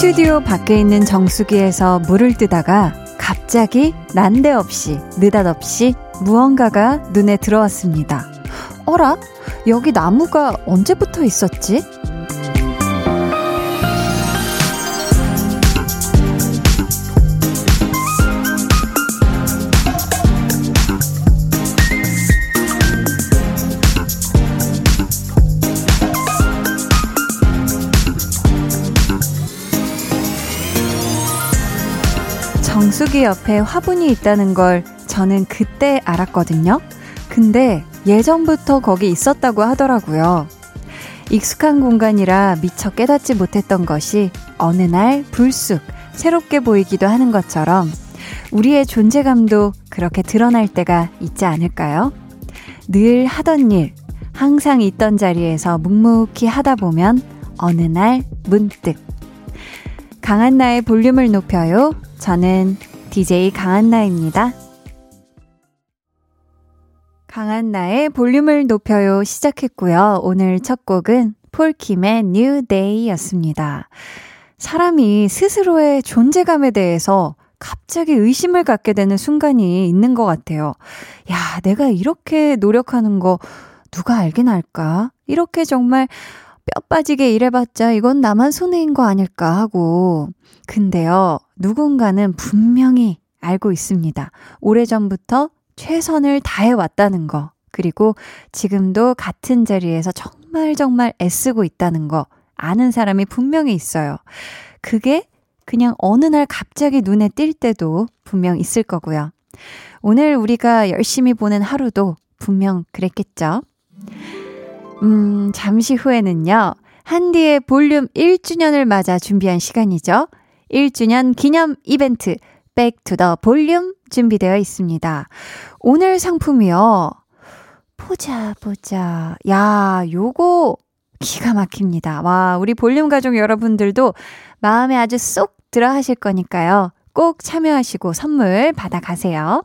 스튜디오 밖에 있는 정수기에서 물을 뜨다가 갑자기 난데없이 느닷없이 무언가가 눈에 들어왔습니다. 어라? 여기 나무가 언제부터 있었지? 정수기 옆에 화분이 있다는 걸 저는 그때 알았거든요. 근데 예전부터 거기 있었다고 하더라고요. 익숙한 공간이라 미처 깨닫지 못했던 것이 어느 날 불쑥 새롭게 보이기도 하는 것처럼 우리의 존재감도 그렇게 드러날 때가 있지 않을까요? 늘 하던 일, 항상 있던 자리에서 묵묵히 하다 보면 어느 날 문득 강한 나의 볼륨을 높여요. 저는 DJ 강한나입니다. 강한나의 볼륨을 높여요 시작했고요. 오늘 첫 곡은 폴킴의 New Day였습니다. 사람이 스스로의 존재감에 대해서 갑자기 의심을 갖게 되는 순간이 있는 것 같아요. 야, 내가 이렇게 노력하는 거 누가 알긴 알까? 이렇게 정말 뼈 빠지게 일해봤자 이건 나만 손해인 거 아닐까 하고. 근데요, 누군가는 분명히 알고 있습니다. 오래전부터 최선을 다해왔다는 거. 그리고 지금도 같은 자리에서 정말 정말 애쓰고 있다는 거. 아는 사람이 분명히 있어요. 그게 그냥 어느 날 갑자기 눈에 띌 때도 분명 있을 거고요. 오늘 우리가 열심히 보는 하루도 분명 그랬겠죠? 음, 잠시 후에는요. 한디의 볼륨 1주년을 맞아 준비한 시간이죠. 1주년 기념 이벤트 back to the 볼륨 준비되어 있습니다. 오늘 상품이요. 보자, 보자. 야, 요거 기가 막힙니다. 와, 우리 볼륨 가족 여러분들도 마음에 아주 쏙 들어 하실 거니까요. 꼭 참여하시고 선물 받아가세요.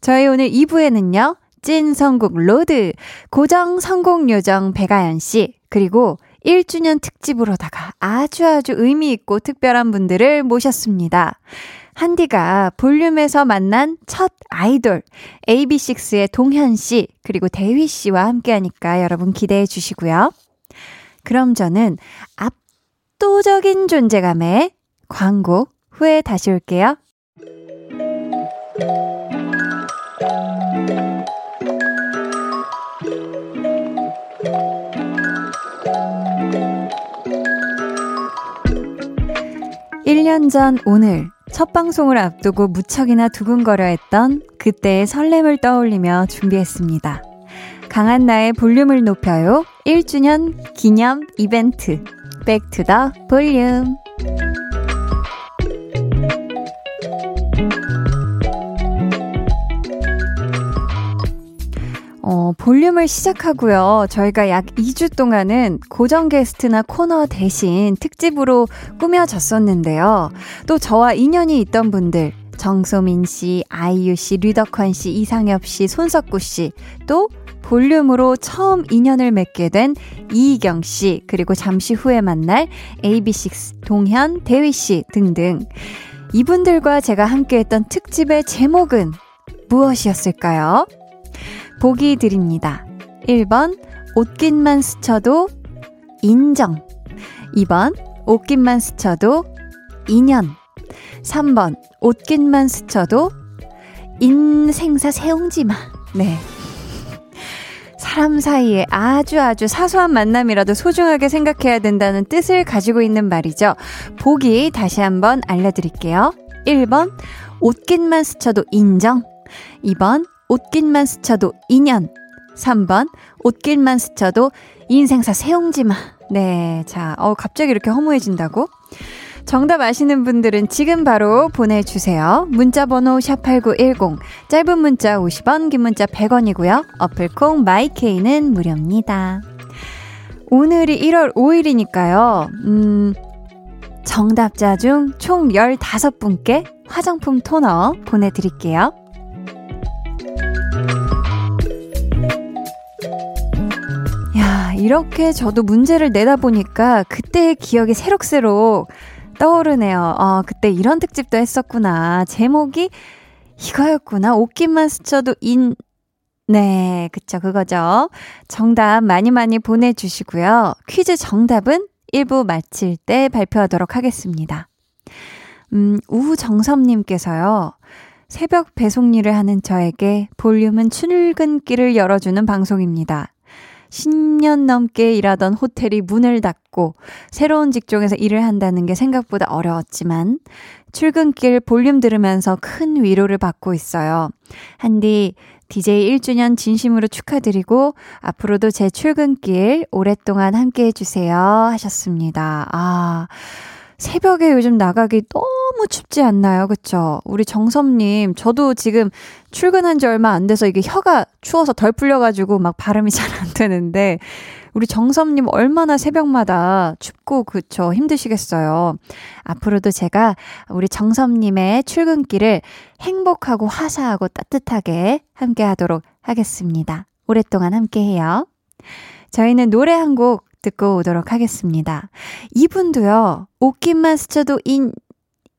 저희 오늘 2부에는요. 찐 선곡 road, 고정 선곡 요정 백아연 씨, 그리고 1주년 특집으로다가 아주 아주 의미 있고 특별한 분들을 모셨습니다. 한디가 볼륨에서 만난 첫 아이돌, AB6IX의 동현 씨, 그리고 대휘 씨와 함께 하니까 여러분 기대해 주시고요. 그럼 저는 압도적인 존재감의 광고 후에 다시 올게요. 1년 전 오늘 첫 방송을 앞두고 무척이나 두근거려 했던 그때의 설렘을 떠올리며 준비했습니다. 강한 나의 볼륨을 높여요. 1주년 기념 이벤트. back to the 볼륨. 볼륨을 시작하고요. 저희가 약 2주 동안은 고정 게스트나 코너 대신 특집으로 꾸며졌었는데요. 또 저와 인연이 있던 분들, 정소민 씨, 아이유 씨, 류덕환 씨, 이상엽 씨, 손석구 씨, 또 볼륨으로 처음 인연을 맺게 된 이희경 씨, 그리고 잠시 후에 만날 AB6 동현, 대휘 씨 등등. 이분들과 제가 함께 했던 특집의 제목은 무엇이었을까요? 보기 드립니다. 1번, 옷깃만 스쳐도 인정. 2번, 옷깃만 스쳐도 인연. 3번, 옷깃만 스쳐도 인생사 세웅지마. 네. 사람 사이에 아주 아주 사소한 만남이라도 소중하게 생각해야 된다는 뜻을 가지고 있는 말이죠. 보기 다시 한번 알려드릴게요. 1번, 옷깃만 스쳐도 인정. 2번, 옷깃만 스쳐도 인연. 3번, 옷길만 스쳐도 인생사 세옹지마. 네, 자, 어, 갑자기 이렇게 허무해진다고? 정답 아시는 분들은 지금 바로 보내주세요. 문자번호 샵8910, 짧은 문자 50원, 긴 문자 100원이고요. 어플콩 마이케이는 무료입니다. 오늘이 1월 5일이니까요, 음, 정답자 중 총 15분께 화장품 토너 보내드릴게요. 이렇게 저도 문제를 내다 보니까 그때의 기억이 새록새록 떠오르네요. 어, 그때 이런 특집도 했었구나. 제목이 이거였구나. 옷깃만 스쳐도 인, 네, 그쵸, 그거죠. 정답 많이 많이 보내주시고요. 퀴즈 정답은 1부 마칠 때 발표하도록 하겠습니다. 음, 우정섭님께서요. 새벽 배송 일을 하는 저에게 볼륨은 출근길을 열어주는 방송입니다. 10년 넘게 일하던 호텔이 문을 닫고 새로운 직종에서 일을 한다는 게 생각보다 어려웠지만 출근길 볼륨 들으면서 큰 위로를 받고 있어요. 한디, DJ 1주년 진심으로 축하드리고 앞으로도 제 출근길 오랫동안 함께 해주세요 하셨습니다. 아, 새벽에 요즘 나가기 너무 춥지 않나요? 그쵸? 우리 정섭님, 저도 지금 출근한 지 얼마 안 돼서 이게 혀가 추워서 덜 풀려가지고 막 발음이 잘 안 되는데, 우리 정섭님 얼마나 새벽마다 춥고 그쵸 힘드시겠어요. 앞으로도 제가 우리 정섭님의 출근길을 행복하고 화사하고 따뜻하게 함께 하도록 하겠습니다. 오랫동안 함께 해요. 저희는 노래 한 곡 듣고 오도록 하겠습니다. 이분도요, 옷깃만 스쳐도 인,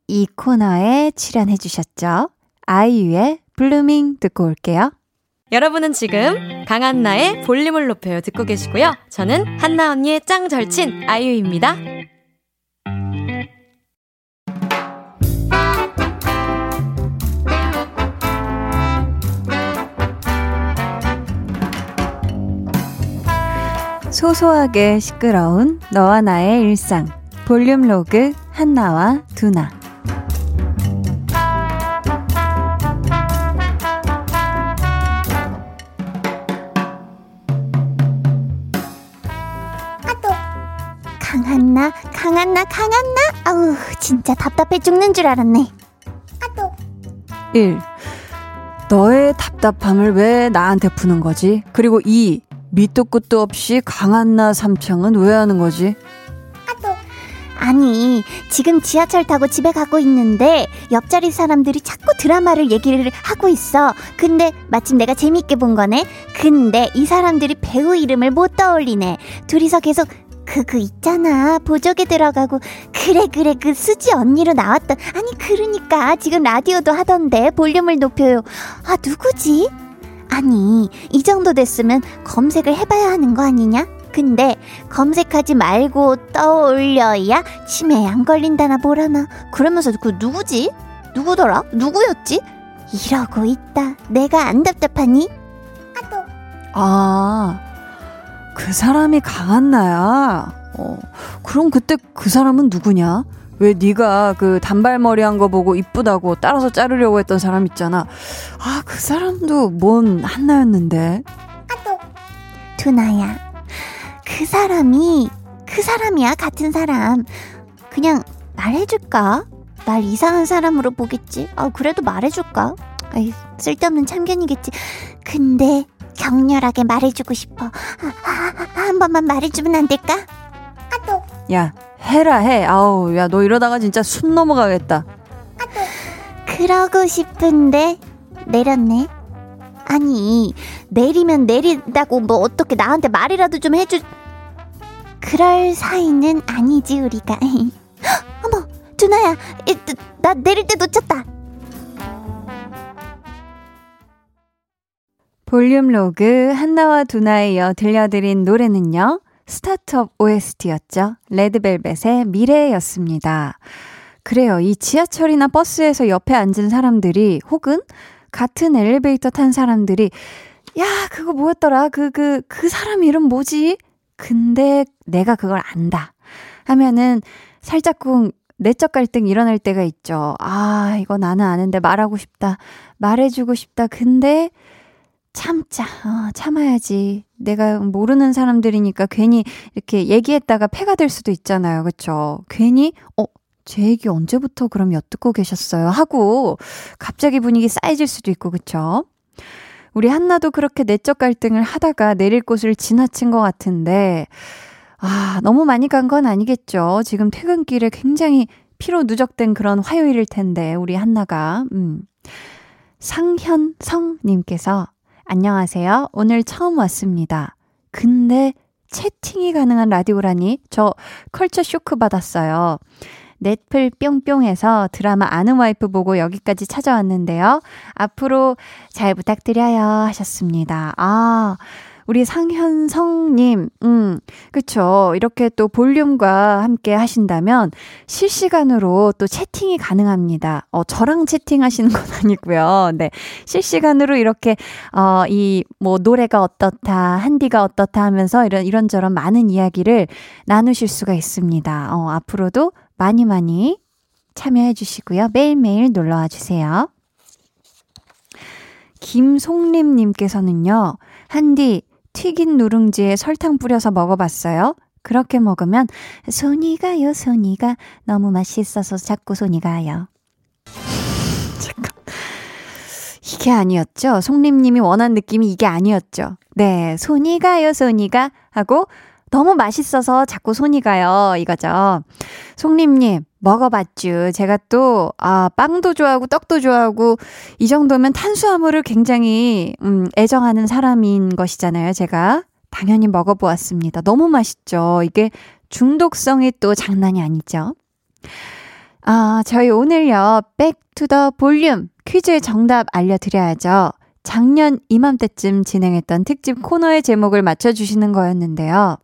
이 코너에 출연해 주셨죠? 아이유의 Blueming 듣고 올게요. 여러분은 지금 강한나의 볼륨을 높여요 듣고 계시고요. 저는 한나 언니의 짱 절친 아이유입니다. 소소하게 시끄러운 너와 나의 일상 볼륨 로그 한나와 두나 강한나 강한나 강한나 아우 진짜 답답해 죽는 줄 알았네 아 또 1. 너의 답답함을 왜 나한테 푸는 거지? 그리고 2. 밑도 끝도 없이 강한 나 삼창은 왜 하는 거지? 아니, 지금 지하철 타고 집에 가고 있는데 옆자리 사람들이 자꾸 드라마를 얘기를 하고 있어. 근데 마침 내가 재밌게 본 거네. 근데 이 사람들이 배우 이름을 못 떠올리네. 둘이서 계속 그그 그 있잖아 보조개 들어가고 그래 그래 그 수지 언니로 나왔던 아니 그러니까 지금 라디오도 하던데 볼륨을 높여요 아 누구지 아니, 이 정도 됐으면 검색을 해봐야 하는 거 아니냐? 근데 검색하지 말고 떠올려야 치매에 안 걸린다나 뭐라나. 그러면서 그 누구지? 누구더라? 누구였지? 이러고 있다. 내가 안 답답하니? 아, 그 사람이 강한나야. 어, 그럼 그때 그 사람은 누구냐? 왜 네가 그 단발머리 한 거 보고 이쁘다고 따라서 자르려고 했던 사람 있잖아. 아, 그 사람도 뭔 한나였는데. 아또 두나야. 그 사람이 그 사람이야 같은 사람. 그냥 말해줄까? 날 이상한 사람으로 보겠지. 아 그래도 말해줄까? 아이 쓸데없는 참견이겠지. 근데 격렬하게 말해주고 싶어. 아, 아, 아, 한 번만 말해주면 안 될까? 아또. 야 해라 해. 아우 야 너 이러다가 진짜 숨 넘어가겠다. 그러고 싶은데 내렸네. 아니 내리면 내린다고 뭐 어떻게 나한테 말이라도 좀 해주. 그럴 사이는 아니지 우리가. 어머 두나야 나 내릴 때 놓쳤다. 볼륨 로그 한나와 두나에 이어 들려드린 노래는요. 스타트업 OST였죠. 레드벨벳의 미래였습니다. 그래요. 이 지하철이나 버스에서 옆에 앉은 사람들이 혹은 같은 엘리베이터 탄 사람들이 야, 그거 뭐였더라? 그, 그, 그 사람 이름 뭐지? 근데 내가 그걸 안다. 하면은 살짝쿵 내적 갈등 일어날 때가 있죠. 아, 이거 나는 아는데 말하고 싶다. 말해주고 싶다. 근데 참자. 어, 참아야지. 내가 모르는 사람들이니까 괜히 이렇게 얘기했다가 패가 될 수도 있잖아요. 그쵸? 괜히, 어, 제 얘기 언제부터 그럼 엿듣고 계셨어요? 하고 갑자기 분위기 쌓여질 수도 있고, 그쵸? 우리 한나도 그렇게 내적 갈등을 하다가 내릴 곳을 지나친 것 같은데, 아, 너무 많이 간 건 아니겠죠. 지금 퇴근길에 굉장히 피로 누적된 그런 화요일일 텐데, 우리 한나가, 음. 상현성님께서 안녕하세요. 오늘 처음 왔습니다. 근데 채팅이 가능한 라디오라니 저 컬처 쇼크 받았어요. 넷플 뿅뿅에서 드라마 아는 와이프 보고 여기까지 찾아왔는데요. 앞으로 잘 부탁드려요 하셨습니다. 아, 우리 상현성님, 음, 그쵸. 이렇게 또 볼륨과 함께 하신다면 실시간으로 또 채팅이 가능합니다. 어, 저랑 채팅하시는 건 아니고요. 네. 실시간으로 이렇게, 어, 이, 뭐, 노래가 어떻다, 한디가 어떻다 하면서 이런, 이런저런 많은 이야기를 나누실 수가 있습니다. 어, 앞으로도 많이 많이 참여해 주시고요. 매일매일 놀러 와 주세요. 김송림님께서는요, 한디, 튀긴 누룽지에 설탕 뿌려서 먹어봤어요. 그렇게 먹으면 손이 가요, 손이 가. 너무 맛있어서 자꾸 손이 가요. 잠깐. 이게 아니었죠? 송림님이 원한 느낌이 이게 아니었죠? 네, 손이 가요, 손이 가. 하고 너무 맛있어서 자꾸 손이 가요. 이거죠. 송림님, 먹어봤죠. 제가 또, 아, 빵도 좋아하고 떡도 좋아하고 이 정도면 탄수화물을 굉장히, 음, 애정하는 사람인 것이잖아요. 제가. 당연히 먹어보았습니다. 너무 맛있죠. 이게 중독성이 또 장난이 아니죠. 아, 저희 오늘요, back to the 볼륨 퀴즈의 정답 알려드려야죠. 작년 이맘때쯤 진행했던 특집 코너의 제목을 맞춰주시는 거였는데요.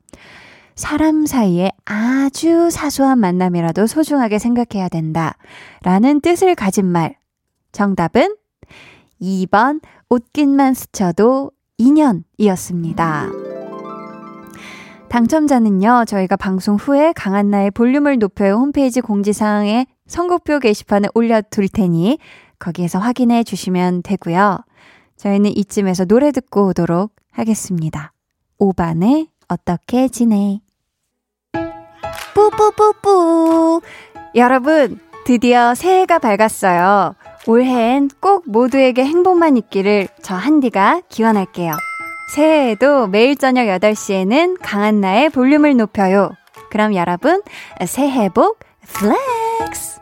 사람 사이에 아주 사소한 만남이라도 소중하게 생각해야 된다. 라는 뜻을 가진 말. 정답은 2번 옷깃만 스쳐도 인연이었습니다. 당첨자는요, 저희가 방송 후에 강한나의 볼륨을 높여요 홈페이지 공지사항에 선곡표 게시판에 올려둘 테니 거기에서 확인해 주시면 되고요. 저희는 이쯤에서 노래 듣고 오도록 하겠습니다. 5반에 어떻게 지내? 뿌뿌뿌뿌. 여러분, 드디어 새해가 밝았어요. 올해엔 꼭 모두에게 행복만 있기를 저 한디가 기원할게요. 새해에도 매일 저녁 8시에는 강한나의 볼륨을 높여요. 그럼 여러분, 새해 복 플렉스!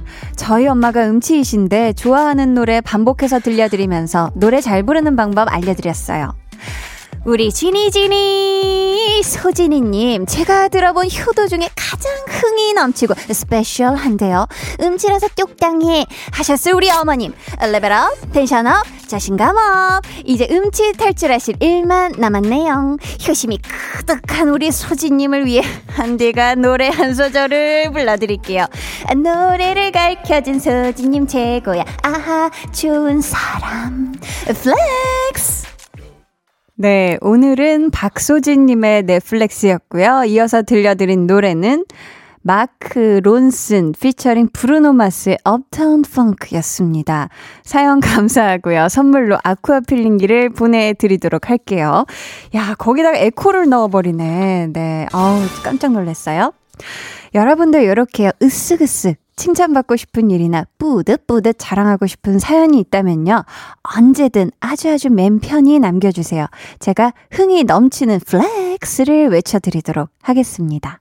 저희 엄마가 음치이신데 좋아하는 노래 반복해서 들려드리면서 노래 잘 부르는 방법 알려드렸어요. 우리 지니지니 소진이님 제가 들어본 효도 중에 가장 흥이 넘치고 스페셜한데요. 음치라서 속상해 하셨을 우리 어머님. level up tension up 자신감 up 이제 음치 탈출하실 일만 남았네요. 효심이 그득한 우리 소진님을 위해 한디가 노래 한 소절을 불러드릴게요. 노래를 가르쳐준 소진님 최고야. 아하 좋은 사람. flex 네, 오늘은 박소진님의 flex였고요. 이어서 들려드린 노래는 마크 론슨 피처링 브루노 마스의 Uptown Funk였습니다. 사연 감사하고요. 선물로 aqua peeling기를 보내드리도록 할게요. 야, 거기다가 에코를 넣어버리네. 네, 아우, 깜짝 놀랐어요. 여러분들 이렇게요. 으쓱으쓱 칭찬받고 싶은 일이나 뿌듯뿌듯 자랑하고 싶은 사연이 있다면요. 언제든 아주 아주 맘 편히 남겨주세요. 제가 흥이 넘치는 flex를 외쳐드리도록 하겠습니다.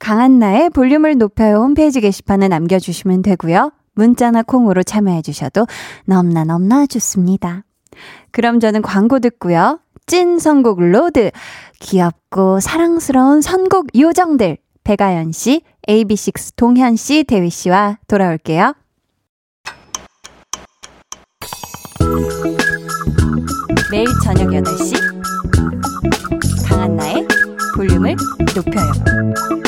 강한나의 볼륨을 높여요 홈페이지 게시판에 남겨주시면 되고요. 문자나 콩으로 참여해주셔도 넘나 넘나 좋습니다. 그럼 저는 광고 듣고요. 찐 선곡 road. 귀엽고 사랑스러운 선곡 요정들. 백아연 씨, AB6IX 동현 씨, 대휘 씨와 돌아올게요. 매일 저녁 8시 강한나의 볼륨을 높여요.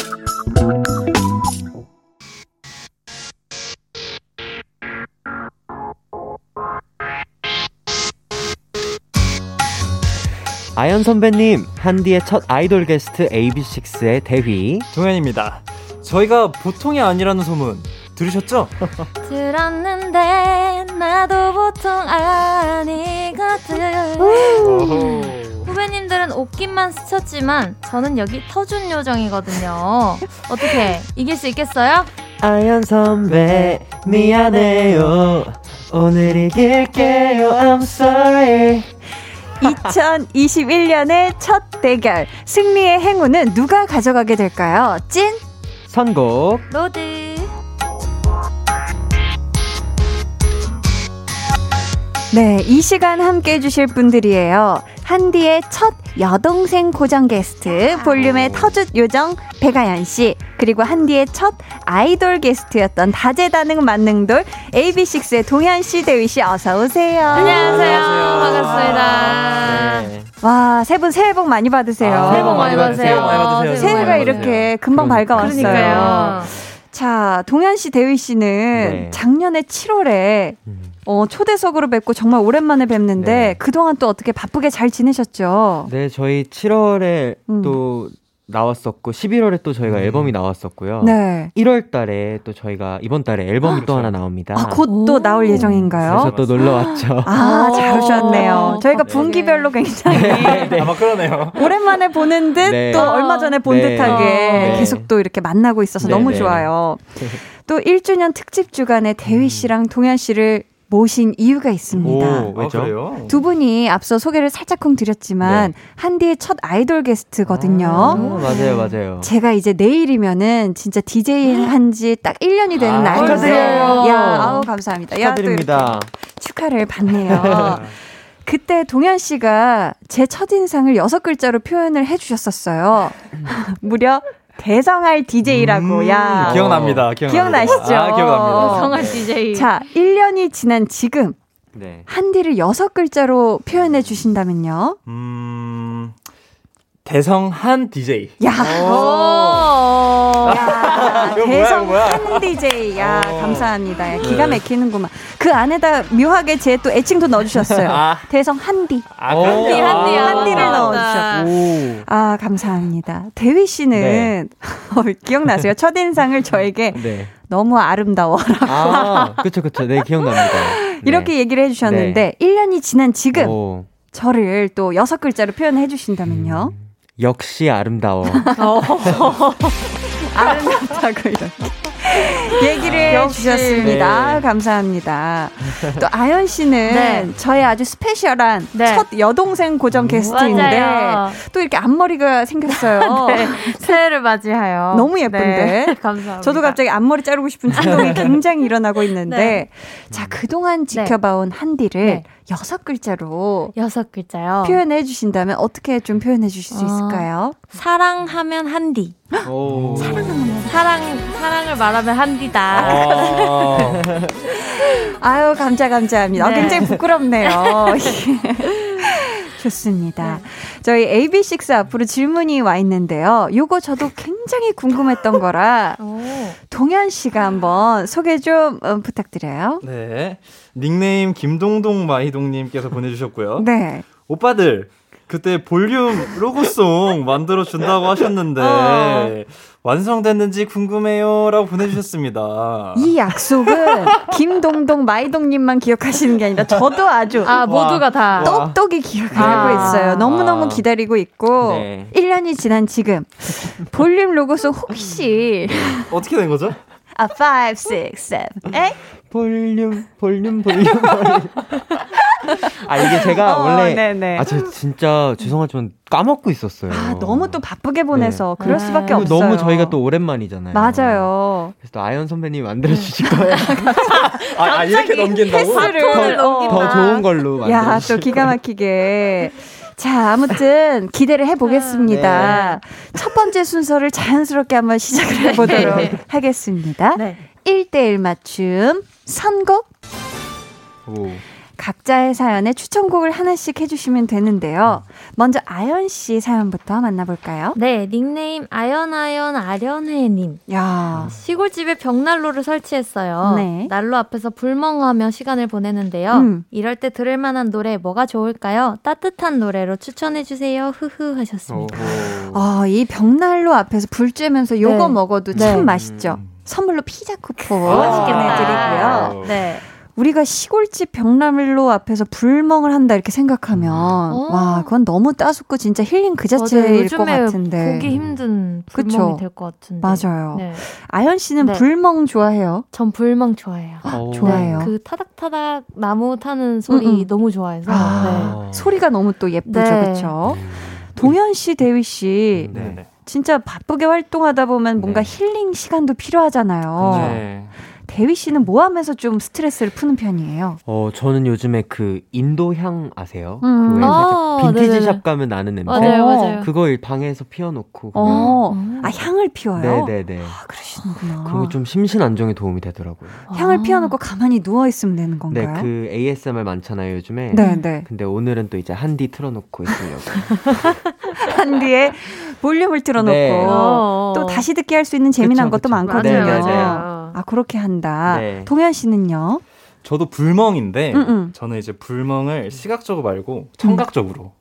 아연 선배님, 한디의 첫 아이돌 게스트 AB6IX의 대휘. 동현입니다. 저희가 보통이 아니라는 소문 들으셨죠? 들었는데 나도 보통 아니거든. 후배님들은 옷깃만 스쳤지만 저는 여기 터준 요정이거든요. 어떻게 이길 수 있겠어요? 아연 선배, 미안해요. 오늘 이길게요, I'm sorry. 2021년의 첫 대결. 승리의 행운은 누가 가져가게 될까요? 찐? 선곡. 로드. 네, 이 시간 함께 해주실 분들이에요. 한디의 첫 여동생 고정 게스트, 볼륨의 터줏 요정 백아연 씨, 그리고 한디의 첫 아이돌 게스트였던 다재다능 만능돌 AB6IX의 동현 씨, 대휘 씨, 어서 오세요. 안녕하세요. 반갑습니다. 네. 와, 세 분 새해 복 많이 받으세요. 아, 새해 복 많이 받으세요. 새해 복 많이 받으세요. 새해 새해가 많이 이렇게 금방 그럼, 밝아왔어요. 그러니까요. 자, 동현 씨, 대휘 씨는 네. 작년에 7월에 음. 어, 초대석으로 뵙고 정말 오랜만에 뵙는데 네. 그동안 또 어떻게 바쁘게 잘 지내셨죠? 네, 저희 7월에 음. 또 나왔었고, 11월에 또 저희가 음. 앨범이 나왔었고요. 네. 1월 달에 또 저희가 이번 달에 앨범이 또 하나 나옵니다. 아, 곧또 오. 나올 예정인가요? 그래서 또 놀러 왔죠. 아, 잘 오셨네요. 오, 저희가 네. 분기별로 굉장히 아마 그러네요. 오랜만에 보는 듯또 네. 얼마 전에 본 네. 듯하게 네. 계속 또 이렇게 만나고 있어서 네, 너무 네. 좋아요. 또 1주년 특집 주간에 대휘 씨랑 동현 씨를 모신 이유가 있습니다. 오, 아, 왜죠? 그래요? 두 분이 앞서 소개를 살짝쿵 드렸지만 한디의 첫 아이돌 게스트거든요. 아, 맞아요, 맞아요. 제가 이제 내일이면은 진짜 DJ 한지 딱 1년이 되는 아. 축하드려요. 야, 아우 감사합니다. 야, 축하드립니다. 축하를 받네요. 그때 동현 씨가 제 첫인상을 여섯 글자로 표현을 해주셨었어요. 무려 대성할 DJ라고, 음, 야. 기억납니다. 기억납니다. 기억나시죠? 아, 기억납니다. 성할 DJ. 자, 1년이 지난 지금, 네. 한디를 여섯 글자로 표현해 주신다면요? 음, 대성한 DJ. 야, 오. 야? 대성한 DJ. 야, 어. 감사합니다. 야, 기가 네. 막히는구만. 그 안에다 묘하게 제 또 애칭도 넣어주셨어요. 아. 대성 한디. 아. 한디, 한디, 아, 한디를. 넣어주셨고. 오. 아, 감사합니다. 대휘 씨는 네. 어, 기억나세요? 첫인상을 저에게 네. 너무 아름다워라. 아, 그쵸, 그쵸. 네, 기억납니다. 네. 이렇게 얘기를 해주셨는데, 1년이 지난 지금 오, 저를 또 여섯 글자로 표현해 주신다면요? 역시 아름다워. 아름답다고 이렇게 얘기를 해주셨습니다. 감사합니다. 또 아연 씨는 네. 저의 아주 스페셜한 네. 첫 여동생 고정 게스트인데 맞아요. 또 이렇게 앞머리가 생겼어요. 네, 새해를 맞이하여. 너무 예쁜데? 네, 감사합니다. 저도 갑자기 앞머리 자르고 싶은 충동이 굉장히 일어나고 있는데 네. 자 그동안 지켜봐온 한디를 네. 여섯 글자로 여섯 글자요. 표현해 주신다면 어떻게 좀 표현해 주실 수 어. 있을까요? 사랑하면 한디. 오. 사랑 사랑을 말하면 한디다. 아, 아유 감자 감자합니다. 아, 네. 굉장히 부끄럽네요. 좋습니다. 저희 AB6 앞으로 질문이 와 있는데요. 요거 저도 굉장히 궁금했던 거라 오. 동현 씨가 한번 소개 좀 어, 부탁드려요. 네. 닉네임 김동동 마이동님께서 보내주셨고요. 네. 오빠들 그때 볼륨 로고송 만들어 준다고 하셨는데 어. 완성됐는지 궁금해요라고 보내주셨습니다. 이 약속은 김동동 마이동님만 기억하시는 게 아니라 저도 아주 아 모두가 다. 와. 똑똑히 기억을 아. 하고 있어요. 너무 너무 아. 기다리고 있고 네. 1년이 지난 지금 볼륨 로고송 혹시 어떻게 된 거죠? 아 5, 6, 7, 8 볼륨, 볼륨, 볼륨, 볼륨. 아, 이게 제가 어, 원래. 네네. 아, 저 진짜 죄송하지만 까먹고 있었어요. 아, 너무 또 바쁘게 보내서 그럴 네. 수밖에 그리고 없어요. 너무 저희가 또 오랜만이잖아요. 맞아요. 그래서 또 아연 선배님 만들어 주실 거예요. 아, 아, 이렇게 넘긴다고? 패스를 더, 더 좋은 걸로 만들어 야, 또 주실 기가 막히게. 자, 아무튼 기대를 해보겠습니다. 첫 번째 순서를 자연스럽게 한번 시작을 해보도록 네. 하겠습니다. 네. 1대1 맞춤 선곡 오. 각자의 사연에 추천곡을 하나씩 해주시면 되는데요. 먼저 아연 씨 사연부터 만나볼까요? 네, 닉네임 아연아연 아련회님. 야, 시골집에 벽난로를 설치했어요. 네. 난로 앞에서 불멍하며 시간을 보내는데요. 음. 이럴 때 들을 만한 노래 뭐가 좋을까요? 따뜻한 노래로 추천해 주세요. 흐흐 하셨습니다. 아, 이 벽난로 앞에서 불 쬐면서 요거 네. 먹어도 네. 참 맛있죠. 선물로 피자 쿠폰 맛있겠다. 보내드리고요. 네. 우리가 시골집 벽난로 앞에서 불멍을 한다 이렇게 생각하면 와 그건 너무 따숩고 진짜 힐링 그. 자체일 것 요즘에 같은데 보기 힘든 그쵸. 불멍이 될 것 같은데. 맞아요. 네. 아연 씨는 네. 불멍 좋아해요? 전 불멍 좋아해요. 어. 좋아해요. 네, 그 타닥타닥 나무 타는 소리 음, 음. 너무 좋아해서. 아, 소리가 너무 또 예쁘죠, 네. 그렇죠? 동현 씨, 대휘 씨, 네. 네. 진짜 바쁘게 활동하다 보면 뭔가 네. 힐링 시간도 필요하잖아요. 네. 대휘 씨는 뭐 하면서 좀 스트레스를 푸는 편이에요? 어, 저는 요즘에 그 인도 향 아세요? 음. 그왜 아, 빈티지 네네네. 샵 가면 나는 냄새. 맞아요, 어. 맞아요. 그걸 방에서 피워놓고. 어, 음. 아 향을 피워요? 네네네. 아, 그러시는구나. 그게 좀 심신 안정에 도움이 되더라고요. 향을 아. 피워놓고 가만히 누워 있으면 되는 네, 건가요? 그 ASMR 많잖아요, 요즘에. 네, 네. 근데 오늘은 또 이제 한디 틀어놓고 있으려고. 한 뒤에 볼륨을 틀어놓고 네. 어. 또 다시 듣기 할 수 있는 재미난 그쵸, 것도 그쵸. 많거든요. 맞아요, 네, 맞아요. 아 그렇게 한다. 네. 동현 씨는요? 저도 불멍인데 음, 음. 저는 이제 불멍을 시각적으로 말고 청각적으로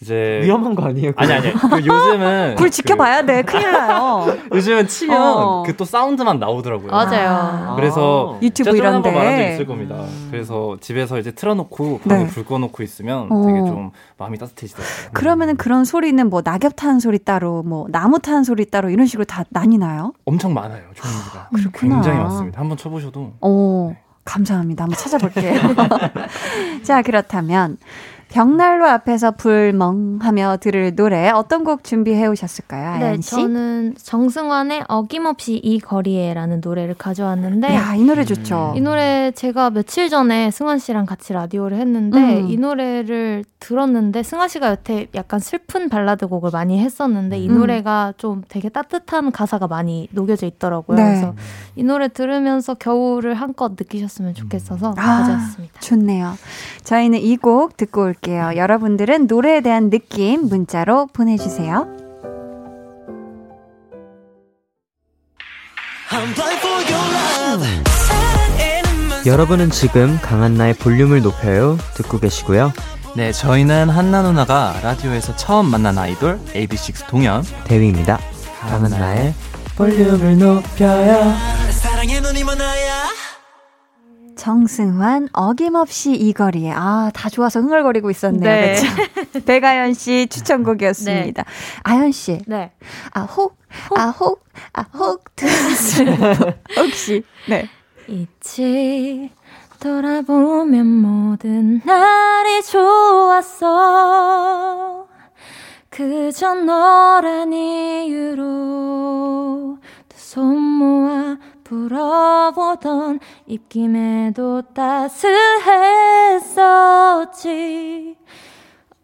이제 위험한 거 아니에요? 아니 아니 그 요즘은 불 그- 지켜봐야 돼. 큰일 나요. 요즘은 치면 어. 그또 사운드만 나오더라고요. 맞아요. 아. 그래서 유튜브 제가 한번 이런데. 말한 적 있을 겁니다. 그래서 집에서 이제 틀어놓고 네. 방에 불 꺼놓고 있으면 어. 되게 좀 마음이 따뜻해지더라고요. 그러면은 그런 소리는 뭐 낙엽 타는 소리 따로, 뭐 나무 타는 소리 따로 이런 식으로 다 나뉘나요? 엄청 많아요 종류가. 그렇구나. 굉장히 많습니다. 한번 쳐보셔도 오, 감사합니다. 한번 찾아볼게요. 자, 그렇다면 벽난로 앞에서 불멍하며 들을 노래 어떤 곡 준비해 오셨을까요, 네, 아연 씨? 저는 정승환의 어김없이 이 거리에라는 노래를 가져왔는데 야, 이 노래 좋죠. 이 노래 제가 며칠 전에 승환 씨랑 같이 라디오를 했는데 음. 이 노래를 들었는데 승환 씨가 여태 약간 슬픈 발라드 곡을 많이 했었는데 이 음. 노래가 좀 되게 따뜻한 가사가 많이 녹여져 있더라고요. 네. 그래서 이 노래 들으면서 겨울을 한껏 느끼셨으면 좋겠어서 아, 가져왔습니다. 좋네요. 저희는 이 곡 듣고 올 게요. 여러분들은 노래에 대한 느낌 문자로 보내주세요. 여러분은 지금 강한나의 볼륨을 높여요 듣고 계시고요. 네, 저희는 한나 누나가 라디오에서 처음 만난 아이돌 AB6 동현. 대위입니다. 강한나의 볼륨을 높여요. 정승환 어김없이 이 거리에 아 다 좋아서 흥얼거리고 있었네요. 네. 그렇죠? 백아연 씨 추천곡이었습니다. 아연 씨, 네. 아혹 아혹 아혹 들었어요. 혹시 네. 있지 돌아보면 모든 날이 좋았어 그저 너란 이유로 두 손 모아 불어보던 입김에도 따스했었지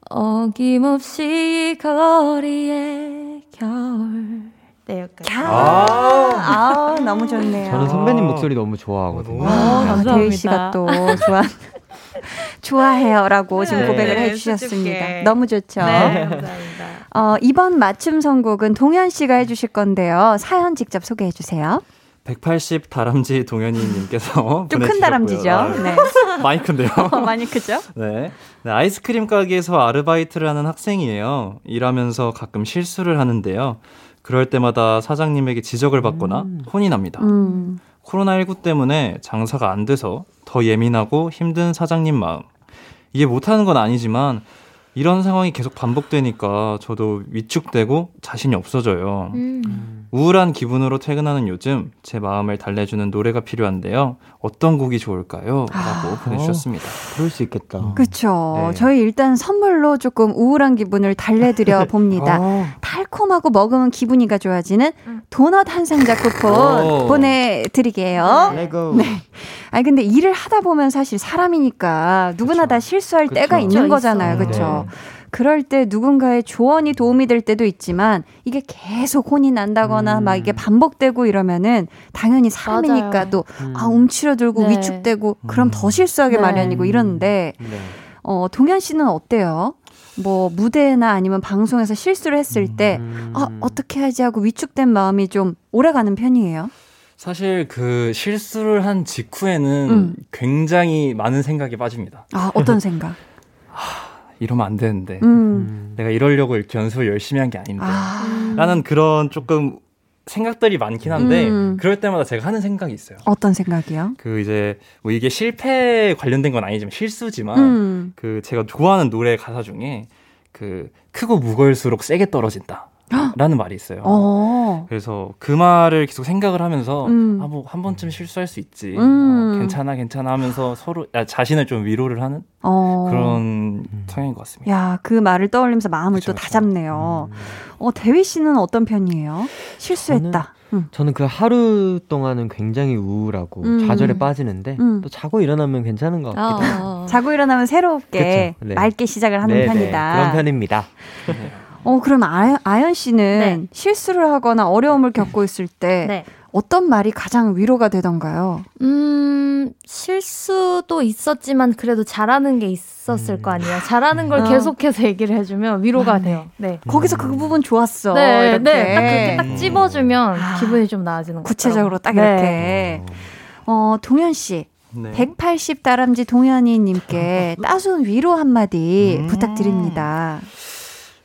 어김없이 거리에 겨울 네 여기까지 아, 아 너무 좋네요. 저는 선배님 목소리 너무 좋아하거든요. 아, 감사합니다. 대희 씨가 또 좋아 좋아해요라고 지금 네, 고백을 네, 해주셨습니다. 수줍게. 너무 좋죠. 네 감사합니다 어, 이번 맞춤 선곡은 동현 씨가 해주실 건데요. 사연 직접 소개해 주세요. 180 다람쥐 동현이님께서 좀 큰 다람쥐죠. 네. 많이 큰데요. 많이 크죠? 네. 네, 아이스크림 가게에서 아르바이트를 하는 학생이에요. 일하면서 가끔 실수를 하는데요. 그럴 때마다 사장님에게 지적을 받거나 혼이 납니다. 음. 코로나19 때문에 장사가 안 돼서 더 예민하고 힘든 사장님 마음. 이해 못하는 건 아니지만 이런 상황이 계속 반복되니까 저도 위축되고 자신이 없어져요. 음. 우울한 기분으로 퇴근하는 요즘 제 마음을 달래주는 노래가 필요한데요. 어떤 곡이 좋을까요? 라고 보내주셨습니다. 그럴 수 있겠다. 그쵸. 네. 저희 일단 선물로 조금 우울한 기분을 달래드려 봅니다. 어, 달콤하고 먹으면 기분이가 좋아지는 음. 도넛 한 상자 쿠폰 오. 보내드릴게요. 레고. 네. 아니 근데 일을 하다 보면 사실 사람이니까 누구나 그쵸. 다 실수할 그쵸. 때가 있는 있죠, 거잖아요. 있어. 그렇죠? 그럴 때 누군가의 조언이 도움이 될 때도 있지만 이게 계속 혼이 난다거나 음. 막 이게 반복되고 이러면은 당연히 사람이니까 맞아요. 또 음. 아, 움츠러들고 네. 위축되고 그럼 음. 더 실수하게 네. 마련이고 이러는데 네. 어, 동현 씨는 어때요? 뭐 무대나 아니면 방송에서 실수를 했을 때 음. 아, 어떻게 하지 하고 위축된 마음이 좀 오래 가는 편이에요? 사실 그 실수를 한 직후에는 음. 굉장히 많은 생각이 빠집니다. 아, 어떤 생각? 이러면 안 되는데. 음. 음. 내가 이러려고 이렇게 연습을 열심히 한 게 아닌데. 아, 라는 그런 조금 생각들이 많긴 한데 음. 그럴 때마다 제가 하는 생각이 있어요. 어떤 생각이요? 그 이제 뭐 이게 실패 관련된 건 아니지만 실수지만 음. 그 제가 좋아하는 노래 가사 중에 그 크고 무거울수록 세게 떨어진다. 라는 말이 있어요. 어. 그래서 그 말을 계속 생각을 하면서 음. 아, 뭐 한 번쯤 실수할 수 있지. 음. 어, 괜찮아, 괜찮아 하면서 서로 아, 자신을 좀 위로를 하는 어. 그런 성향인 것 같습니다. 야, 그 말을 떠올리면서 마음을 또다 그쵸. 잡네요. 어, 대휘 씨는 어떤 편이에요? 실수했다. 응. 저는 그 하루 동안은 굉장히 우울하고 음. 좌절에 빠지는데 음. 또 자고 일어나면 괜찮은 것 같기도 하고. 어. 자고 일어나면 새롭게 네. 맑게 시작을 하는 네, 네, 편이다. 그런 편입니다. 어, 그럼 아, 아연 씨는 네. 실수를 하거나 어려움을 겪고 있을 때 네. 어떤 말이 가장 위로가 되던가요? 음, 실수도 있었지만 그래도 잘하는 게 있었을 거 아니에요. 잘하는 걸 어. 계속해서 얘기를 해주면 위로가 맞네. 돼요. 네. 거기서 그 부분 좋았어. 네, 이렇게. 네, 딱 그렇게 딱 찝어주면 아. 기분이 좀 나아지는 것 구체적으로 딱. 이렇게. 네. 어, 동현 씨. 네. 180 다람쥐 동현이님께 따순 위로 한마디 음. 부탁드립니다.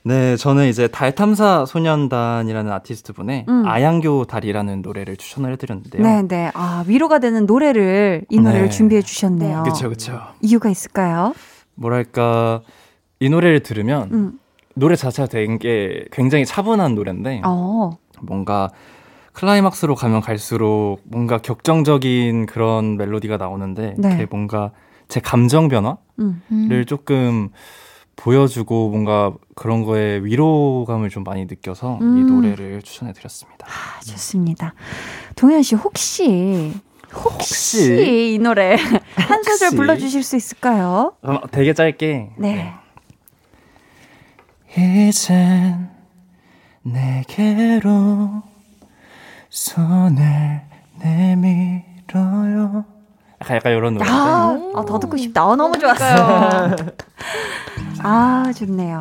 네, 저는 이제 달 탐사 소년단이라는 아티스트 분의 음. 아양교 달이라는 노래를 추천을 해드렸는데요. 네, 네. 아, 위로가 되는 노래를, 이 노래를 네. 준비해 주셨네요. 그쵸, 그쵸. 이유가 있을까요? 뭐랄까 이 노래를 들으면 음. 노래 자체가 된 게 굉장히 차분한 노래인데 어. 뭔가 클라이막스로 가면 갈수록 뭔가 격정적인 그런 멜로디가 나오는데 네. 그게 뭔가 제 감정 변화를 음. 음. 조금 보여주고 뭔가 그런 거에 위로감을 좀 많이 느껴서 음. 이 노래를 추천해 드렸습니다. 아, 좋습니다. 동현 씨, 혹시, 혹시, 혹시? 이 노래 한 소절 혹시? 불러 주실 수 있을까요? 그럼 되게 짧게 네. 이젠 내게로 손을 내밀어요. 약간 약간 이런 노래. 아, 아, 더 듣고 싶다. 어, 너무 좋았어요. 아, 좋네요.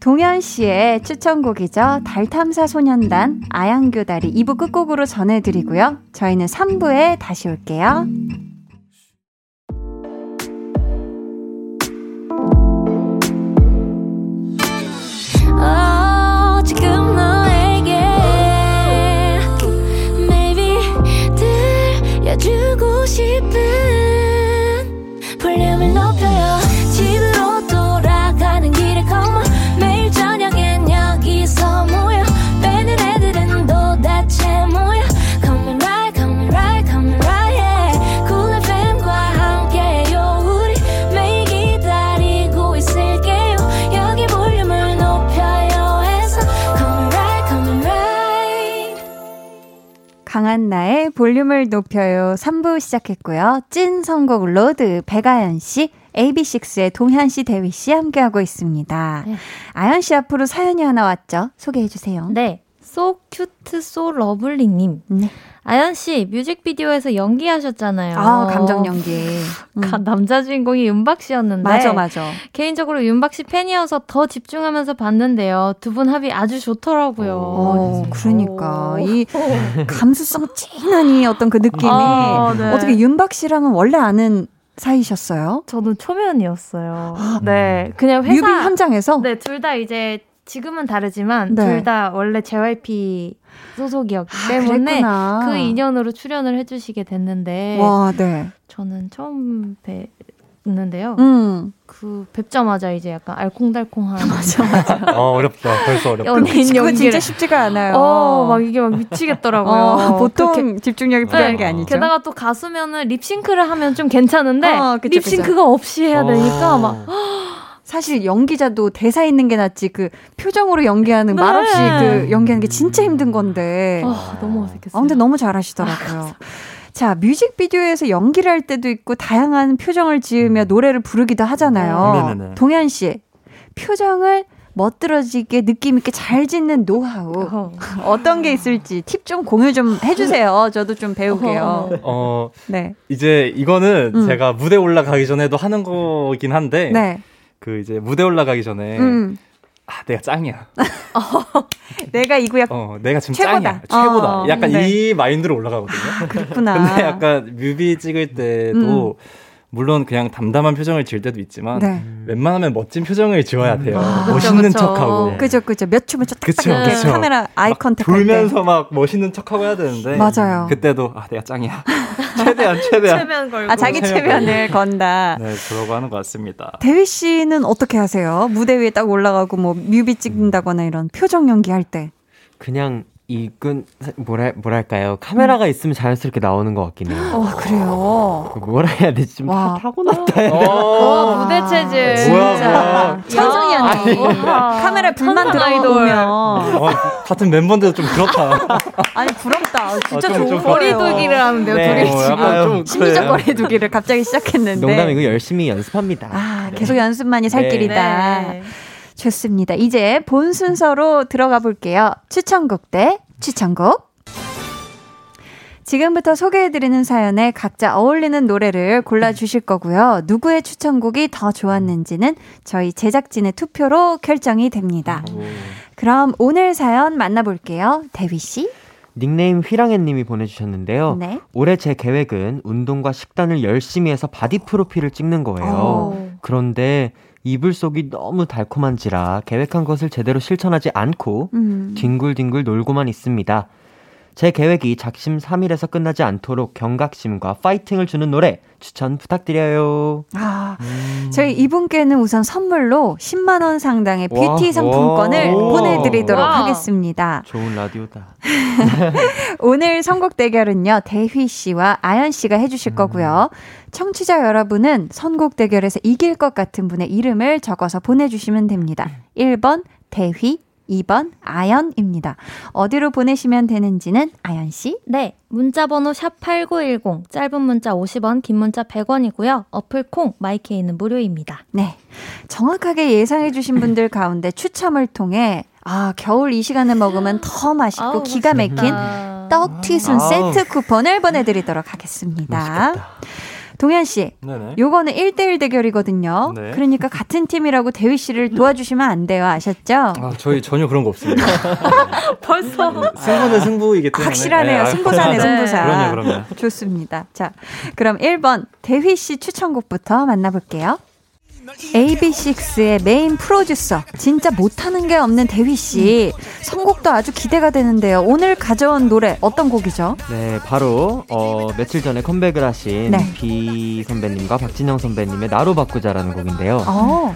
동현 씨의 추천곡이죠. 달탐사 소년단 아양교다리 2부 끝곡으로 전해드리고요. 저희는 3부에 다시 올게요. 싶은 강한나의 볼륨을 높여요. 3부 시작했고요. 찐 선곡 로드 백아연 씨, AB6IX의 동현 씨, 대휘 씨 함께하고 있습니다. 네. 아연 씨 앞으로 사연이 하나 왔죠? 소개해 주세요. 네. So cute, so lovely님. 네. 아연 씨 뮤직비디오에서 연기하셨잖아요. 아, 감정 연기. 음. 가- 남자 주인공이 윤박 씨였는데 맞아, 맞아. 개인적으로 윤박 씨 팬이어서 더 집중하면서 봤는데요. 두 분 합이 아주 좋더라고요. 어, 그러니까 오. 이 감수성 찐한 이 어떤 그 느낌이 아, 네. 어떻게 윤박 씨랑은 원래 아는 사이셨어요? 저는 초면이었어요. 네, 그냥 회사 뮤비 현장에서? 네, 둘 다 이제 지금은 다르지만 네. 둘다 원래 JYP 소속이었기 아, 때문에 그랬구나. 그 인연으로 출연을 해주시게 됐는데 와, 네. 저는 처음 뵀는데요. 음. 그 뵙자마자 이제 약간 알콩달콩한 맞아, 맞아. 어, 어렵다. 벌써 어렵다. 연예인 그거 연기를 진짜 쉽지가 않아요. 어, 막 이게 막 미치겠더라고요. 어, 보통 그렇게- 집중력이 필요한 네, 게 아니죠. 게다가 또 가수면은 립싱크를 하면 좀 괜찮은데 어, 그쵸, 립싱크가 없이 해야 되니까 막 사실 연기자도 대사 있는 게 낫지 그 표정으로 연기하는 말 없이 네. 그 연기하는 게 진짜 힘든 건데. 아, 너무 어색했어요. 아, 근데 너무 잘하시더라고요. 자, 뮤직비디오에서 연기를 할 때도 있고 다양한 표정을 지으며 노래를 부르기도 하잖아요. 네네네. 동현 씨, 표정을 멋들어지게 느낌 있게 잘 짓는 노하우 어떤 게 있을지 팁 좀 공유 좀 해주세요. 저도 좀 배우게요. 어, 네. 이제 이거는 음. 제가 무대 올라가기 전에도 하는 거긴 한데, 네. 그 이제 무대 올라가기 전에, 음. 아, 내가 짱이야. 내가 이 구역 어, 내가 지금 최고다. 짱이야. 최고다. 어, 약간 네. 이 마인드로 올라가거든요. 그렇구나. 근데 약간 뮤비 찍을 때도 음. 물론 그냥 담담한 표정을 지을 때도 있지만 네. 웬만하면 멋진 표정을 지어야 돼요. 아, 멋있는 그쵸, 그쵸. 척하고. 그죠, 그죠. 몇 춤을 쫙 그쵸, 이렇게 그쵸. 카메라 아이 막 컨택. 돌면서 막 멋있는 척하고 해야 되는데 맞아요. 그때도 아 내가 짱이야. 최대한 최대한. 최면 걸고. 아, 자기 체면을 건다. 네, 그러고 하는 것 같습니다. 대휘 씨는 어떻게 하세요? 무대 위에 딱 올라가고 뭐 뮤비 찍는다거나 이런 표정 연기할 때. 그냥 이끈 뭐라 뭐랄까요 카메라가 있으면 자연스럽게 나오는 것 같긴 해요. 어, 그래요. 뭐라 해야 되지 좀 와. 타- 타고났다 어. 무대 체질. 뭐야, 진짜. 천성이 언니. 와. 카메라 불만. 들어오면. 어, 같은 멤버인데도 좀 그렇다. 아니, 부럽다. 진짜 좀- 좋은 좀 거예요. 거리 두기를 하는데요, 네. 둘이 어, 지금. 약간 좀 심리적 그래요. 거리 두기를 갑자기 시작했는데. 농담이고 열심히 연습합니다. 아, 계속 연습만이 살 네. 길이다. 네. 좋습니다. 이제 본 순서로 들어가 볼게요. 추천곡 대 추천곡. 지금부터 소개해드리는 사연에 각자 어울리는 노래를 골라주실 거고요. 누구의 추천곡이 더 좋았는지는 저희 제작진의 투표로 결정이 됩니다. 그럼 오늘 사연 만나볼게요. 대휘씨. 닉네임 휘랑해님이 보내주셨는데요. 네. 올해 제 계획은 운동과 식단을 열심히 해서 바디 프로필을 찍는 거예요. 오. 그런데 이불 속이 너무 달콤한지라 계획한 것을 제대로 실천하지 않고 음. 뒹굴뒹굴 놀고만 있습니다. 제 계획이 작심 3일에서 끝나지 않도록 경각심과 파이팅을 주는 노래 추천 부탁드려요. 아, 저희 이분께는 우선 선물로 10만 원 상당의 와. 뷰티 상품권을 와. 보내드리도록 와. 하겠습니다. 좋은 라디오다. 오늘 선곡 대결은요, 대휘 씨와 아연 씨가 해주실 거고요. 청취자 여러분은 선곡 대결에서 이길 것 같은 분의 이름을 적어서 보내주시면 됩니다. 1번 대휘, 2번 아연입니다. 어디로 보내시면 되는지는 아연 씨? 네, 문자 번호 샵8910, 짧은 문자 50원, 긴 문자 100원이고요. 어플 콩, 마이케이는 무료입니다. 네. 정확하게 예상해 주신 분들 가운데 추첨을 통해 아, 겨울 이 시간에 먹으면 더 맛있고 아우, 기가 막힌 떡 튀순 아우. 세트 쿠폰을 보내드리도록 하겠습니다. 맛있겠다. 동현 씨, 네네. 요거는 1대1 대결이거든요. 네. 그러니까 같은 팀이라고 대휘 씨를 도와주시면 안 돼요. 아셨죠? 아, 저희 전혀 그런 거 없습니다. 벌써. 승부는 승부이기 때문에. 확실하네요. 네, 승부사네, 아, 승부사. 그럼요, 그럼요. 좋습니다. 자, 그럼 1번 대휘 씨 추천곡부터 만나볼게요. AB6IX의 메인 프로듀서 진짜 못하는 게 없는 대휘 씨 선곡도 아주 기대가 되는데요. 오늘 가져온 노래 어떤 곡이죠? 네, 바로 어, 며칠 전에 컴백을 하신 네. 비 선배님과 박진영 선배님의 나로 바꾸자라는 곡인데요. 어,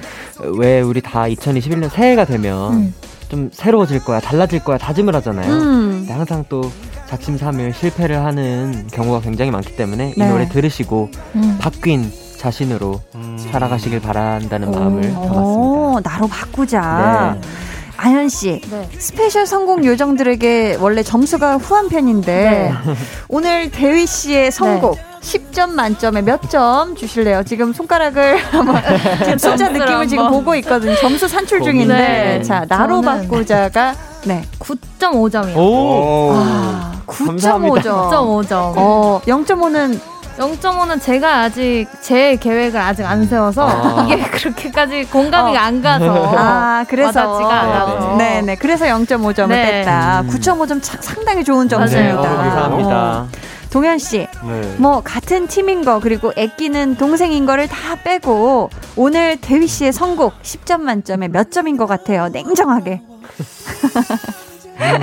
왜 우리 다 2021년 새해가 되면 음. 좀 새로워질 거야, 달라질 거야 다짐을 하잖아요. 음, 근데 항상 또 작심삼일 실패를 하는 경우가 굉장히 많기 때문에 네. 이 노래 들으시고 음. 바뀐 자신으로 음. 살아가시길 바란다는 마음을 담았습니다. 오, 나로 바꾸자. 네. 아연 씨, 네. 스페셜 선곡 요정들에게 원래 점수가 후한 편인데 오늘 대휘 씨의 선곡 10점 만점에 몇 점 주실래요? 지금 손가락을 한번 지금 숫자 느낌을 지금. 보고 있거든요. 점수 산출 중인데 네. 자 나로 바꾸자가 네. 9.5점이요. 오! 아, 감사합니다. 9.5점. 9.5점. 어, 0.5는 0.5는 제가 아직 제 계획을 아직 안 세워서 아. 이게 그렇게까지 공감이 어. 안 가서 아, 그래서 않아서. 네, 네. 그래서 0.5점을 네. 뺐다. 음. 9.5점 상당히 좋은 네, 점수입니다. 어, 감사합니다. 어. 동현 씨, 네. 뭐 같은 팀인 거 그리고 애끼는 동생인 거를 다 빼고 오늘 대휘 씨의 선곡 10점 만점에 몇 점인 것 같아요. 냉정하게.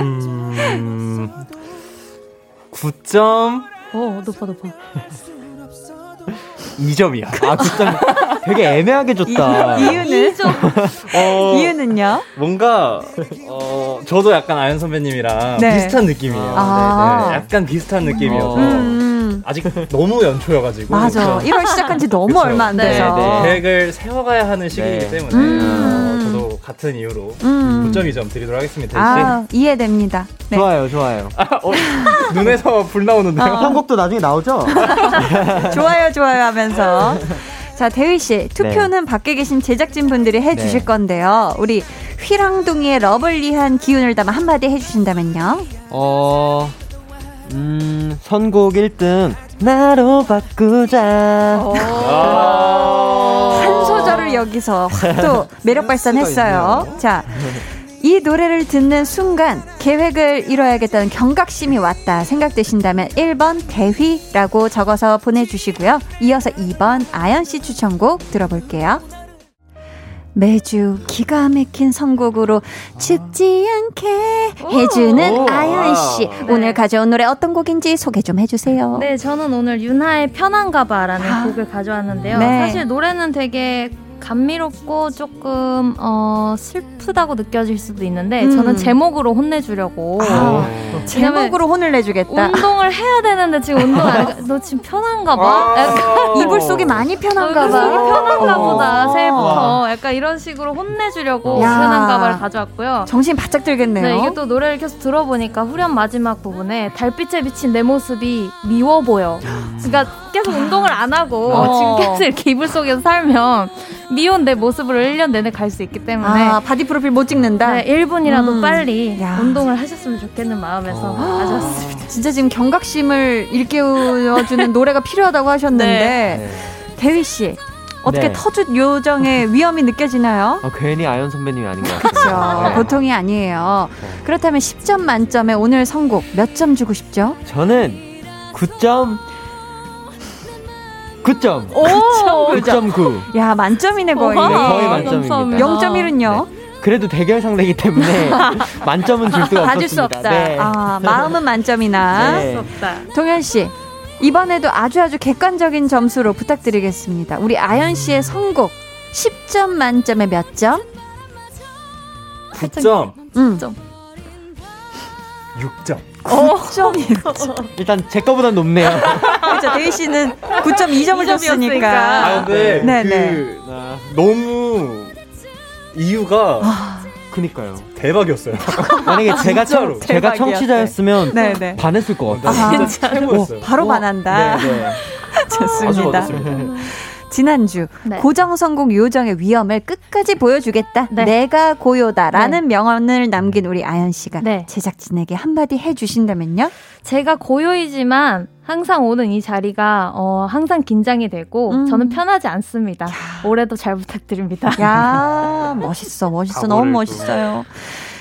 음, 9점 오 높아 높아. 2점이야. 아, 진짜 되게 애매하게 줬다. 이 유는 어, 이유는요? 뭔가 어, 저도 약간 아연 선배님이랑 네. 비슷한 느낌이에요. 아. 네, 약간 비슷한 느낌이어서 음, 아직 너무 연초여가지고 맞아. 그래서 1월 시작한 지 너무 그쵸. 얼마 안 네, 돼서. 네. 계획을 세워가야 하는 시기이기 네. 때문에 음. 같은 이유로 음. 9.2점 드리도록 하겠습니다. 아, 이해됩니다. 네. 좋아요, 좋아요. 어, 눈에서 불 나오는데요. 어. 선곡도 나중에 나오죠? 좋아요, 좋아요 하면서. 자, 자, 대휘 씨, 투표는 밖에 계신 제작진 분들이 해 주실 네. 건데요. 우리 휘랑둥이의 러블리한 기운을 담아 한마디 해 주신다면요. 어, 음, 선곡 1등, 나로 바꾸자. 어. 한 소절을 여기서 확 또 매력 발산했어요. 자, 이 노래를 듣는 순간 계획을 이뤄야겠다는 경각심이 왔다 생각되신다면 1번 대휘라고 적어서 보내주시고요. 이어서 2번 아연 씨 추천곡 들어볼게요. 매주 기가 막힌 선곡으로 춥지 않게 해주는 오. 아연 씨. 오늘 가져온 노래 어떤 곡인지 소개 좀 해주세요. 네, 저는 오늘 윤하의 편한가 봐라는 아. 곡을 가져왔는데요. 네. 사실 노래는 되게 감미롭고 조금 어, 슬프다고 느껴질 수도 있는데 음. 저는 제목으로 혼내주려고 아, 제목으로 혼을 내주겠다. 운동을 해야 되는데 지금 운동 안 해. 너 지금 편한가 봐? 약간 이불 속이 많이 편한가 이불 속이 봐. 편한가 어. 보다 새해부터 약간 이런 식으로 혼내주려고 야. 편한가 봐를 가져왔고요. 정신 바짝 들겠네요. 네, 이게 또 노래를 계속 들어보니까 후렴 마지막 부분에 달빛에 비친 내 모습이 미워 보여. 그러니까 계속 운동을 안 하고 어. 지금 계속 이렇게 이불 속에서 살면 미운 내 모습을 1년 내내 갈 수 있기 때문에 아, 바디 프로필 못 찍는다? 네, 1분이라도 음. 빨리 야. 운동을 하셨으면 좋겠는 마음에서 가져왔습니다. 진짜 지금 경각심을 일깨워 주는 노래가 필요하다고 하셨는데 네. 대휘 씨 어떻게 네. 터줏 요정의 위험이 느껴지나요? 어, 괜히 아연 선배님이 아닌 것 그렇죠. 같아요. 네. 보통이 아니에요. 그렇다면 10점 만점에 오늘 선곡 몇 점 주고 싶죠? 저는 9점 9점 오, 9.9 야 만점이네 거의. 네, 거의 만점입니다. 감사합니다. 0.1은요? 그래도 대결 상대이기 때문에 만점은 줄 수가 다줄수 없었습니다. 없다. 네. 아 마음은 만점이나. 네. 없다. 동현 씨. 이번에도 아주 아주 객관적인 점수로 부탁드리겠습니다. 우리 아연 씨의 선곡 10점 만점에 몇 점? 9점, 음. 6점. 9점이요. 일단 제 거보단 높네요. 그렇죠. 대휘 씨는 9.2점을 줬으니까. 아 근데 네, 그 네. 아, 너무 이유가 그니까요. 대박이었어요. 만약에 제가. 청, 제가. 청취자였으면 네, 네. 반했을 것 같아요. 아, 아, 진짜 최고였어요. 바로 반한다. 네, 네. 아주 좋습니다. 지난주 네. 고정 성공 요정의 위험을 끝까지 보여주겠다. 네. 내가 고요다라는 명언을 남긴 우리 아연 씨가 네. 제작진에게 한마디 해주신다면요? 제가 고요이지만 항상 오는 이 자리가 어, 항상 긴장이 되고 음. 저는 편하지 않습니다. 올해도 잘 부탁드립니다. 야 멋있어, 멋있어, 너무 또. 멋있어요.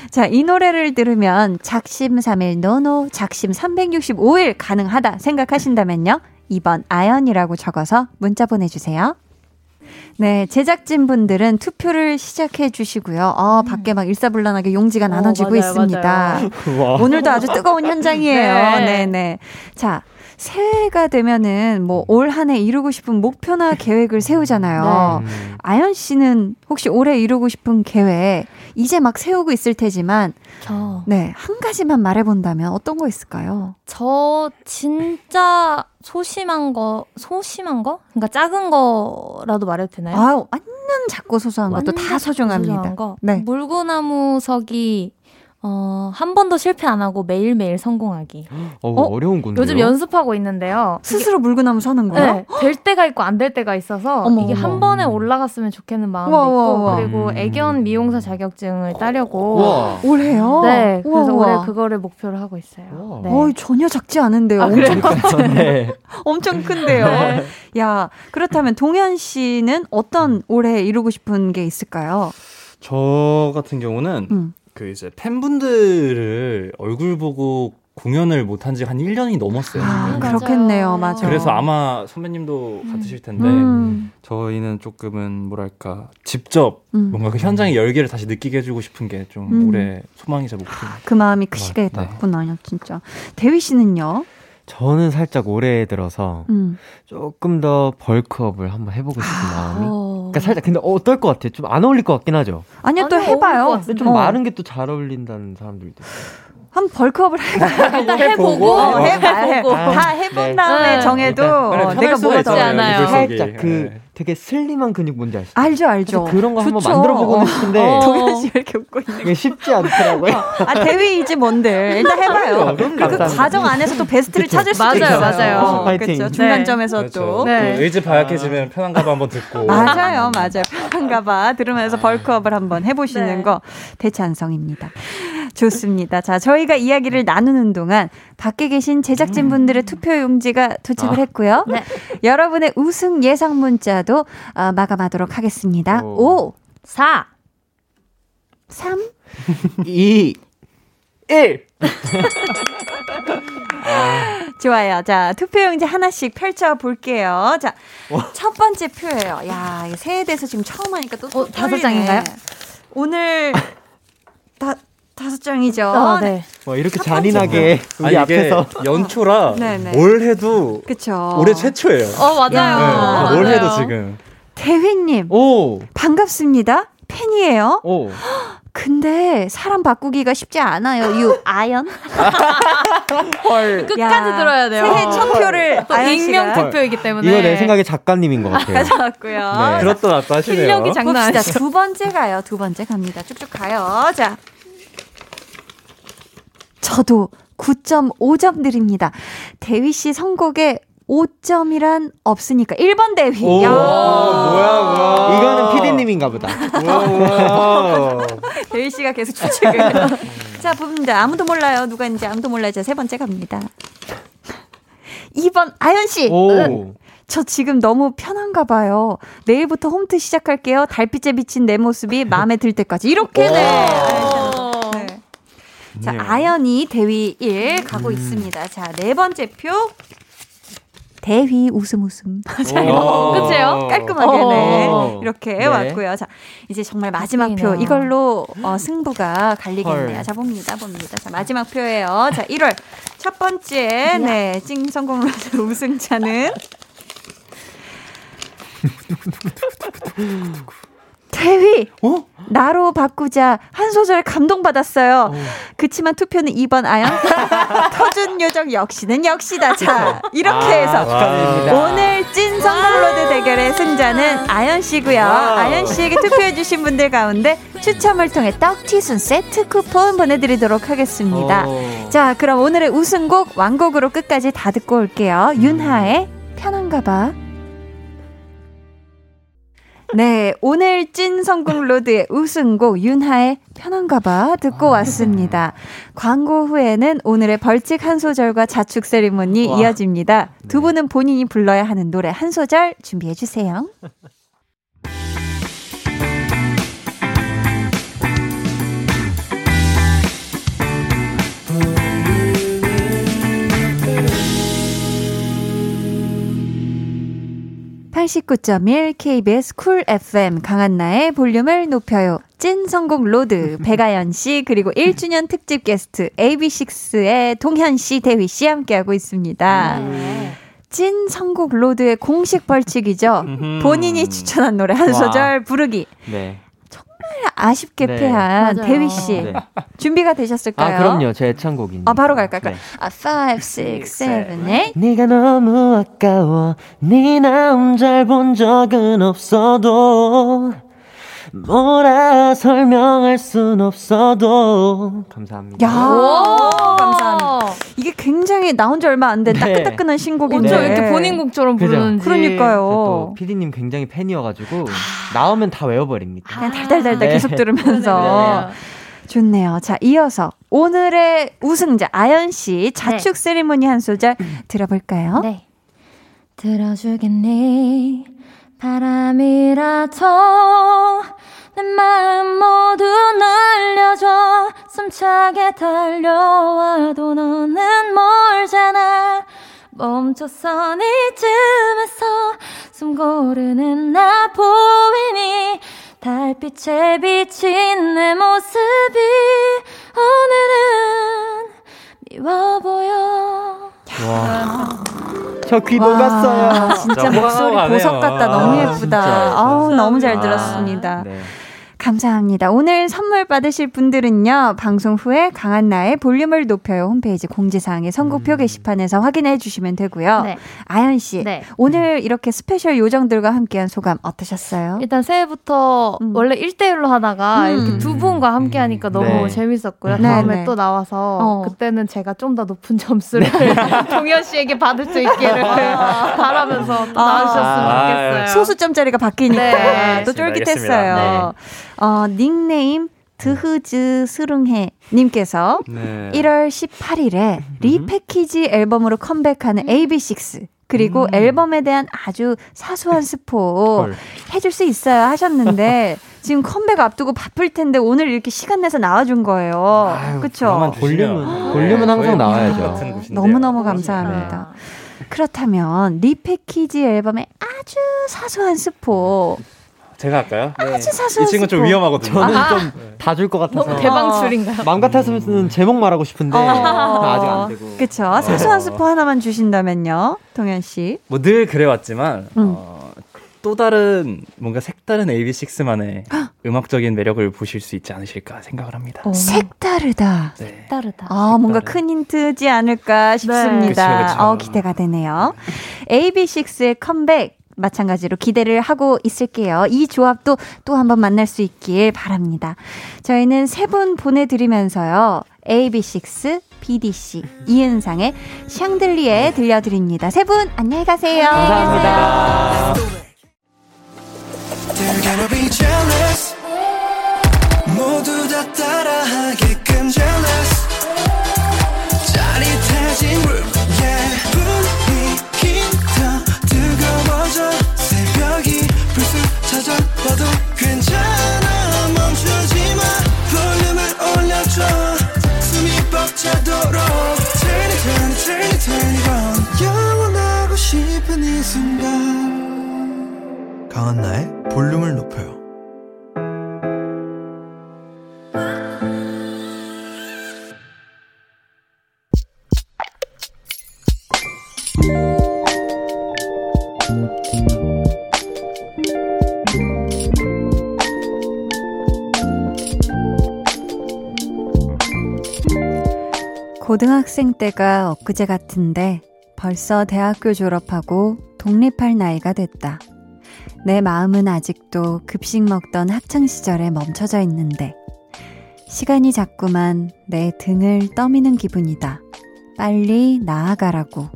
자, 이 노래를 들으면 작심 3일 노노, 작심 365일 가능하다 생각하신다면요. 2번 아연이라고 적어서 문자 보내주세요. 네, 제작진 분들은 투표를 시작해 주시고요. 어, 밖에 막 일사불란하게 용지가 나눠지고 음. 맞아요, 있습니다. 맞아요. 오늘도 아주 뜨거운 현장이에요. 네. 네, 네. 자, 새해가 되면은 뭐 올 한 해 이루고 싶은 목표나 계획을 세우잖아요. 음. 아연 씨는 혹시 올해 이루고 싶은 계획 이제 막 세우고 있을 테지만 저, 네, 한 가지만 말해 본다면 어떤 거 있을까요? 저 진짜 소심한 거, 소심한 거? 그러니까 작은 거라도 말해도 되나요? 아, 완전 작고 소소한 것도 다 소중합니다. 소중한 거. 네. 물구나무석이 어, 한 번도 실패 안 하고 매일매일 성공하기. 어, 어? 어려운 건데요. 요즘 연습하고 있는데요. 스스로 물구나무 서는 거요? 네, 될 때가 있고 안 될 때가 있어서 어머, 이게 어머. 한 번에 올라갔으면 좋겠는 마음도 우와, 있고 우와. 그리고 음. 애견 미용사 자격증을 따려고 와. 올해요? 네 우와, 그래서 우와. 올해 그거를 목표로 하고 있어요. 네. 어이, 전혀 작지 않은데요. 아, 엄청, 네. 엄청 큰데요. 네. 야, 그렇다면 동현 씨는 어떤 올해 이루고 싶은 게 있을까요? 저 같은 경우는 음. 그 이제 팬분들을 얼굴 보고 공연을 못한 지 한 1년이 넘었어요. 아. 그렇겠네요. 맞아. 그래서 아마 선배님도 같으실 텐데 음, 저희는 조금은 뭐랄까 직접 음. 뭔가 그 현장의 열기를 다시 느끼게 해주고 싶은 게좀 음. 올해 소망이자 목표입니다. 그 마음이 크시겠구나, 진짜. 대휘 씨는요? 저는 살짝 올해 들어서 음. 조금 더 벌크업을 한번 해보고 싶은 마음이. 어. 그러니까 살짝 근데 어떨 것 같아요? 좀 안 어울릴 것 같긴 하죠. 아니요, 또 어울릴 것 해봐요. 같은데. 좀 어. 마른 게 또 잘 어울린다는 사람들도. 있어요. 한 벌크업을 해봐요. 일단 해보고, 어, 해봐, 해보고. 해- 다 해본 네. 다음에 네. 정해도 일단 어, 내가 뭐가 더 않아요. 살짝 그 네. 되게 슬림한 근육 뭔지 아시죠? 알죠, 알죠. 그런 거 한번 좋죠. 만들어 보고는 싶은데 어. 동현 씨 이렇게 웃고 있는 이게 쉽지 않더라고요. 아, 대위이지 뭔들. 일단 해봐요. 그럼요, 그 감사합니다. 과정 안에서 또 베스트를 그쵸. 찾을 수도 맞아요, 있어요. 맞아요. 파이팅. 그렇죠. 중간점에서 그렇죠. 또. 네. 또 의지 바약해지면 편한 가방 한번 듣고. 맞아요, 맞아요. 편한 가 봐. 들으면서 벌크업을 한번 해보시는 네. 거 대찬성입니다. 좋습니다. 자, 저희가 이야기를 나누는 동안 밖에 계신 제작진 분들의 투표 용지가 도착을 아. 했고요. 네. 여러분의 우승 예상 문자도 어, 마감하도록 하겠습니다. 오. 5, 4. 3, 2, 1. 좋아요. 자, 투표용지 하나씩 펼쳐볼게요. 자, 첫 번째 표예요. 야, 이거 새해 돼서 지금 처음 하니까 또. 어, 다섯. 장인가요? 오늘 다, 다섯 장이죠. 어, 네. 와, 이렇게 잔인하게 아, 우리 이게 앞에서 연초라 네네. 뭘 해도 그쵸. 올해 최초예요. 어, 네, 맞아요. 뭘 맞아요. 해도 지금. 대휘님, 오, 반갑습니다. 팬이에요. 오. 근데 사람 바꾸기가 쉽지 않아요. 유 아연. 헐. 끝까지 야, 들어야 돼요. 새해 첫 표를 익명 투표이기 때문에. 이거 내 생각에 작가님인 것 같아요. 가져왔고요. 네. 들었다 놨다 하시네요. 실력이 장난 봅시다. 아니죠. 두 번째 가요. 두 번째 갑니다. 쭉쭉 가요. 자. 저도 9.5점 드립니다. 대휘 씨 선곡에 5점이란 없으니까 1번 대휘. 오, 야. 뭐야, 뭐야. 이거는 피디님인가 보다. 대휘 씨가 계속 추측을. 자, 봅니다. 아무도 몰라요. 누가 인지 아무도 몰라요. 자, 세 번째 갑니다. 2번 아연 씨. 오. 저 지금 너무 편한가 봐요. 내일부터 홈트 시작할게요. 달빛에 비친 내 모습이 마음에 들 때까지. 이렇게 네. 어. 네. 자, 아연 2 대휘 1 가고 있습니다. 자, 네 번째 표. 대휘 웃음 웃음. 오. 끝이에요? 깔끔하게 네. 어. 이렇게 네. 왔고요. 자, 이제 정말 마지막 표. 바뀌네요. 이걸로 어, 승부가 갈리겠네요. 헐. 자, 봅니다. 봅니다. 자, 마지막 표예요. 자, 1월 첫 번째 네, 찐 선곡 로드 우승자는 대휘 어? 나로 바꾸자 한 소절 감동받았어요. 그치만 투표는 2번 아연 터준 요정 역시는 역시다. 자 이렇게 해서 축하드립니다. 오늘 찐 성공로드 대결의 승자는 아연 씨고요. 아연 씨에게 투표해주신 분들 가운데 추첨을 통해 떡튀순 세트 쿠폰 보내드리도록 하겠습니다. 오. 자, 그럼 오늘의 우승곡 왕곡으로 끝까지 다 듣고 올게요. 윤하의 편한가 봐. 네, 오늘 찐 성공 로드의 우승곡 윤하의 편한가 봐 듣고 왔습니다. 광고 후에는 오늘의 벌칙 한 소절과 자축 세리머니 와. 이어집니다. 두 분은 본인이 불러야 하는 노래 한 소절 준비해 주세요. (89.1) KBS 쿨 FM 강한나의 볼륨을 높여요. 찐 선곡 로드 백아연 씨 그리고 1주년 특집 게스트 AB6IX의 동현 씨, 대휘 씨 함께하고 있습니다. 찐 선곡 로드의 공식 벌칙이죠. 본인이 추천한 노래 한 와. 소절 부르기. 네. 아쉽게 네. 패한 맞아요. 대휘 씨 네. 준비가 되셨을까요? 아, 그럼요. 제 애창곡입니다. 아, 바로 갈까요? 네. 아, 5, 6, 7, 8. 네가 너무 아까워 네나잘본 적은 없어도 뭐라 설명할 순 없어도 감사합니다 야, 감사합니다. 이게 굉장히 나온 지 얼마 안된 네. 따끈따끈한 신곡인데. 어쩜 이렇게 본인 곡처럼? 부르는지. 그러니까요. 또 PD님 굉장히 팬이어가지고 나오면 다 외워버립니다 그냥 달달달달 네. 계속 들으면서 좋네요. 자, 이어서 오늘의 우승자 아연 씨 자축 세리머니 한 소절 들어볼까요? 네. 들어주겠니? 바람이라도 내 마음 모두 날려줘 숨차게 달려와도 너는 멀잖아 멈춰선 이쯤에서 숨 고르는 나 보이니 달빛에 비친 내 모습이 오늘은 미워 보여 저귀 와, 녹았어요 진짜 목소리. 보석 같다. 너무 아, 예쁘다. 아우, 너무 잘 감사합니다. 들었습니다. 네. 감사합니다. 오늘 선물 받으실 분들은요, 방송 후에 강한나의 볼륨을 높여요 홈페이지 공지사항의 선곡표 게시판에서 확인해 주시면 되고요. 네. 아연 씨, 네. 오늘 이렇게 스페셜 요정들과 함께한 소감 어떠셨어요? 일단 새해부터 음. 원래 1대1로 하다가 음. 이렇게 두 분과 함께 하니까 너무 네. 재밌었고요. 네, 다음에 네. 또 나와서 어. 그때는 제가 좀 더 높은 점수를 종현 씨에게 받을 수 있기를 바라면서 또 나와주셨으면 아, 좋겠어요. 소수점짜리가 바뀌니까 네. 또. 쫄깃했어요. 어, 닉네임 드흐즈 스릉해 님께서 네. 1월 18일에 리패키지 앨범으로 컴백하는 AB6 그리고 앨범에 대한 아주 사소한 스포 헐. 해줄 수 있어요 하셨는데 지금 컴백 앞두고 바쁠 텐데 오늘 이렇게 시간 내서 나와준 거예요. 그쵸? 볼륨은 볼륨은 항상 나와야죠. 같은 곳인데요. 너무 너무 감사합니다. 그렇다면 리패키지 앨범의 아주 사소한 스포 제가 할까요? 아주 사소한 이 친구 좀. 위험하거든요. 저는 좀 다 줄 것 같아서 너무 대방출인가요? 마음 같았으면 제목 말하고 싶은데 어. 아직 안 되고. 그쵸? 사소한 스포 하나만 주신다면요, 동현 씨. 뭐 늘 그래왔지만 음. 어, 또 다른 뭔가 색다른 AB6만의 음악적인 매력을 보실 수 있지 않으실까 생각을 합니다. 어. 색다르다. 네. 따르다. 아, 뭔가 큰 힌트지 않을까 싶습니다. 그쵸, 그쵸. 어, 기대가 되네요. AB6IX의 컴백 마찬가지로 기대를 하고 있을게요. 이 조합도 또 한번 만날 수 있길 바랍니다. 저희는 세 분 보내드리면서요. AB6, BDC, 이은상의 샹들리에 들려드립니다. 세 분 안녕히 가세요. 감사합니다. They're gonna be jealous 모두 다 강한나의 볼륨을 높여요. 고등학생 때가 엊그제 같은데 벌써 대학교 졸업하고 독립할 나이가 됐다. 내 마음은 아직도 급식 먹던 학창시절에 멈춰져 있는데 시간이 자꾸만 내 등을 떠미는 기분이다. 빨리 나아가라고.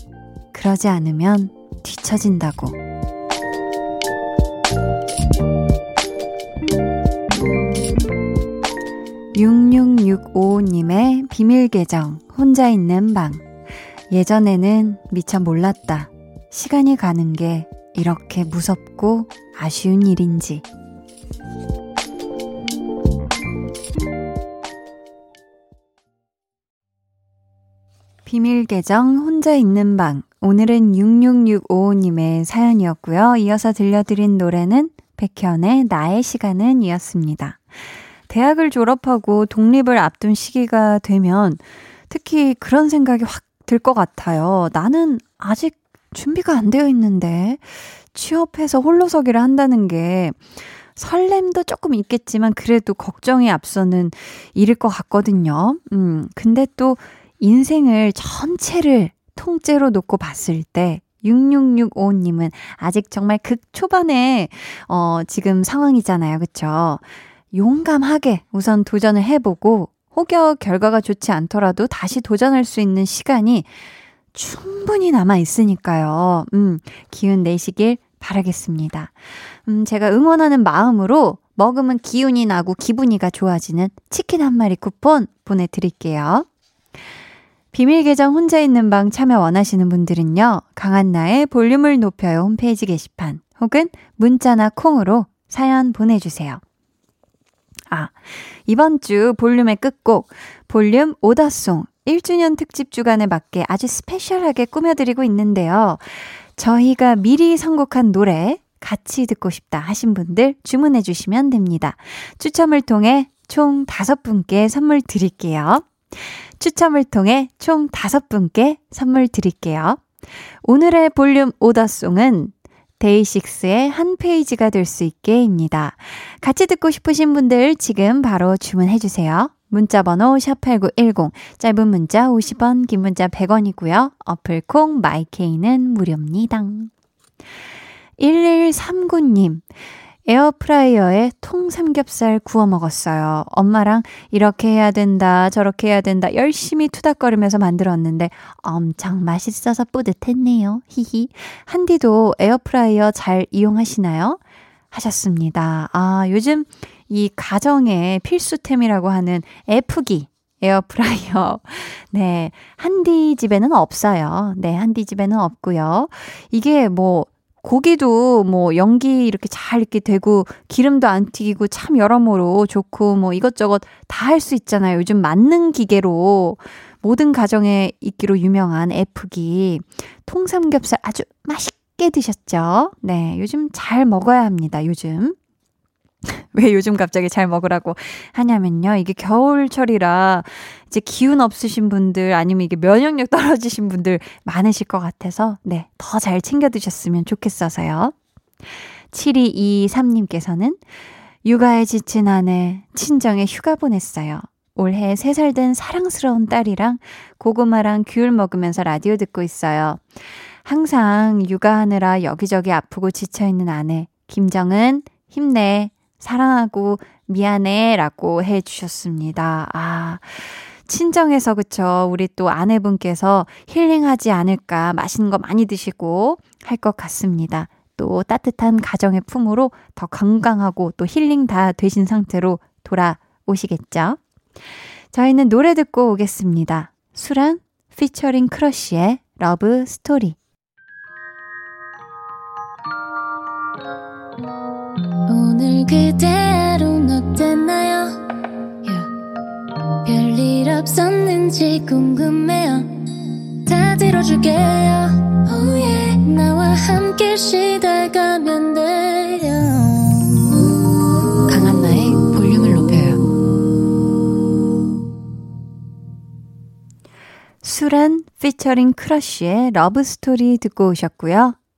그러지 않으면 뒤처진다고. 6665님의 비밀 계정, 혼자 있는 방. 예전에는 미처 몰랐다. 시간이 가는 게 이렇게 무섭고 아쉬운 일인지. 비밀 계정 혼자 있는 방. 오늘은 66655님의 사연이었고요. 이어서 들려드린 노래는 백현의 나의 시간은 이었습니다. 대학을 졸업하고 독립을 앞둔 시기가 되면 특히 그런 생각이 확 들 것 같아요. 나는 아직 준비가 안 되어 있는데 취업해서 홀로서기를 한다는 게 설렘도 조금 있겠지만 그래도 걱정이 앞서는 일일 것 같거든요. 음, 근데 또 인생을 전체를 통째로 놓고 봤을 때 6665님은 아직 정말 극 초반에 어, 지금 상황이잖아요. 그쵸? 용감하게 우선 도전을 해보고 혹여 결과가 좋지 않더라도 다시 도전할 수 있는 시간이 충분히 남아 있으니까요. 음, 기운 내시길 바라겠습니다. 음, 제가 응원하는 마음으로 먹으면 기운이 나고 기분이가 좋아지는 치킨 한 마리 쿠폰 보내드릴게요. 비밀 계정 혼자 있는 방 참여 원하시는 분들은요, 강한나의 볼륨을 높여요 홈페이지 게시판 혹은 문자나 콩으로 사연 보내주세요. 아, 이번 주 볼륨의 끝곡, 볼륨 오더송 1주년 특집 주간에 맞게 아주 스페셜하게 꾸며드리고 있는데요. 저희가 미리 선곡한 노래 같이 듣고 싶다 하신 분들 주문해 주시면 됩니다. 추첨을 통해 총 다섯 분께 선물 드릴게요. 추첨을 통해 총 다섯 분께 선물 드릴게요. 오늘의 볼륨 오더송은 데이식스의 한 페이지가 될 수 있게입니다. 같이 듣고 싶으신 분들 지금 바로 주문해 주세요. 문자 번호 샵8910, 짧은 문자 50원, 긴 문자 100원이고요. 어플 콩 마이케이는 무료입니다. 1139님, 에어프라이어에 통삼겹살 구워 먹었어요. 엄마랑 이렇게 해야 된다, 저렇게 해야 된다, 열심히 투닥거리면서 만들었는데 엄청 맛있어서 뿌듯했네요. 히히. 한디도 에어프라이어 잘 이용하시나요? 하셨습니다. 아, 요즘 이 가정의 필수템이라고 하는 F기. 에어프라이어. 네. 한디 집에는 없어요. 네. 한디 집에는 없고요. 이게 뭐 고기도 뭐 연기 이렇게 잘 이렇게 되고 기름도 안 튀기고 참 여러모로 좋고 뭐 이것저것 다 할 수 있잖아요. 요즘 만능 기계로 모든 가정에 있기로 유명한 F기 통삼겹살 아주 맛있게 드셨죠? 네, 요즘 잘 먹어야 합니다. 요즘. 왜 요즘 갑자기 잘 먹으라고 하냐면요. 이게 겨울철이라 이제 기운 없으신 분들 아니면 이게 면역력 떨어지신 분들 많으실 것 같아서 네, 더 잘 챙겨 드셨으면 좋겠어서요. 7223님께서는 육아에 지친 아내 친정에 휴가 보냈어요. 올해 3살 된 사랑스러운 딸이랑 고구마랑 귤 먹으면서 라디오 듣고 있어요. 항상 육아하느라 여기저기 아프고 지쳐있는 아내 김정은 힘내 사랑하고 미안해 라고 해 주셨습니다. 아, 친정에서 그쵸. 우리 또 아내분께서 힐링하지 않을까 맛있는 거 많이 드시고 할 것 같습니다. 또 따뜻한 가정의 품으로 더 건강하고 또 힐링 다 되신 상태로 돌아오시겠죠? 저희는 노래 듣고 오겠습니다. 수란 피처링 크러쉬의 Love Story. 오늘 그대 하루는 어땠나요? Yeah. 별일 없었는지 궁금해요. 다 들어줄게요. Oh yeah. 나와 함께 쉬다 가면 돼요. 수란 피처링 크러쉬의 Love Story 듣고 오셨고요.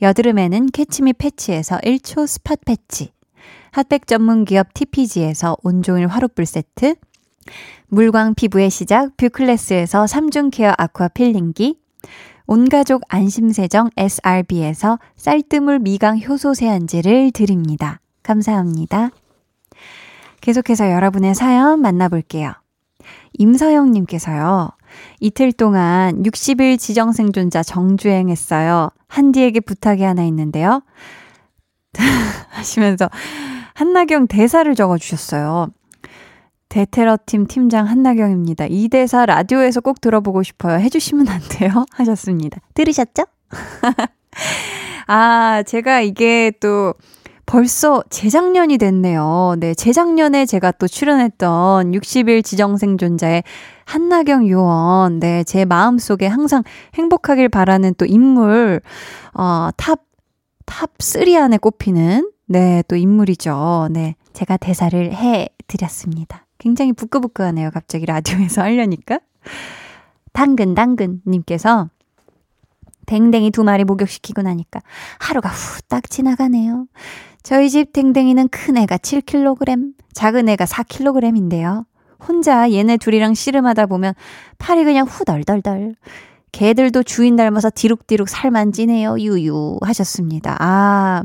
여드름에는 캐치미 패치에서 1초 spot 패치 핫팩 전문 기업 TPG에서 온종일 화롯불 세트 물광 피부의 시작 뷰클래스에서 3중 케어 아쿠아 필링기 온가족 안심세정 SRB에서 쌀뜨물 미강 효소 세안제를 드립니다. 감사합니다. 계속해서 여러분의 사연 만나볼게요. 임서영님께서요. 이틀 동안 60일 지정 생존자 정주행했어요. 한디에게 부탁이 하나 있는데요. 하시면서 한나경 대사를 적어주셨어요. 대테러팀 팀장 한나경입니다. 이 대사 라디오에서 꼭 들어보고 싶어요. 해주시면 안 돼요? 하셨습니다. 들으셨죠? 아, 제가 이게 또 벌써 재작년이 됐네요. 네, 재작년에 제가 또 출연했던 60일 지정생존자의 한나경 요원. 네, 제 마음속에 항상 행복하길 바라는 또 인물, 어, top, top3 안에 꼽히는, 네, 또 인물이죠. 네, 제가 대사를 해 드렸습니다. 굉장히 부끄부끄하네요. 갑자기 라디오에서 하려니까. 당근, 당근님께서 댕댕이 두 마리 목욕시키고 나니까 하루가 후딱 지나가네요. 저희 집 댕댕이는 큰 애가 7kg, 작은 애가 4kg인데요. 혼자 얘네 둘이랑 씨름하다 보면 팔이 그냥 후덜덜덜. 개들도 주인 닮아서 디룩디룩 살만 찌네요. 유유 하셨습니다. 아,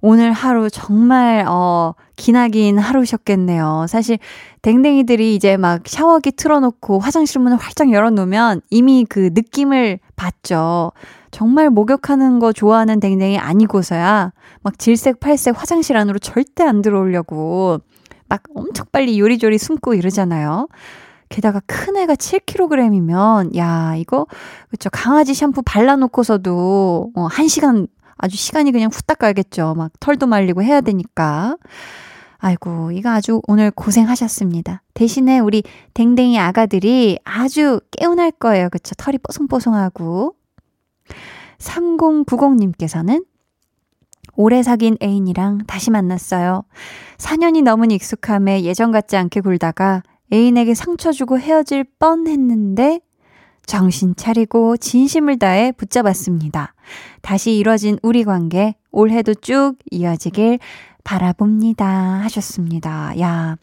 오늘 하루 정말 어 기나긴 하루셨겠네요. 사실 댕댕이들이 이제 막 샤워기 틀어놓고 화장실 문을 활짝 열어놓으면 이미 그 느낌을 받죠. 정말 목욕하는 거 좋아하는 댕댕이 아니고서야 막 질색 팔색 화장실 안으로 절대 안 들어오려고 막 엄청 빨리 요리조리 숨고 이러잖아요. 게다가 큰 애가 7kg이면 야 이거 그쵸 강아지 샴푸 발라놓고서도 어, 1시간 아주 시간이 그냥 후딱 가겠죠. 막 털도 말리고 해야 되니까. 아이고, 이거 아주 오늘 고생하셨습니다. 대신에 우리 댕댕이 아가들이 아주 깨운할 거예요. 그쵸? 털이 뽀송뽀송하고. 3090님께서는 오래 사귄 애인이랑 다시 만났어요. 4년이 넘은 익숙함에 예전 같지 않게 굴다가 애인에게 상처 주고 헤어질 뻔 했는데 정신 차리고 진심을 다해 붙잡았습니다. 다시 이뤄진 우리 관계 올해도 쭉 이어지길 바라봅니다. 하셨습니다. 야,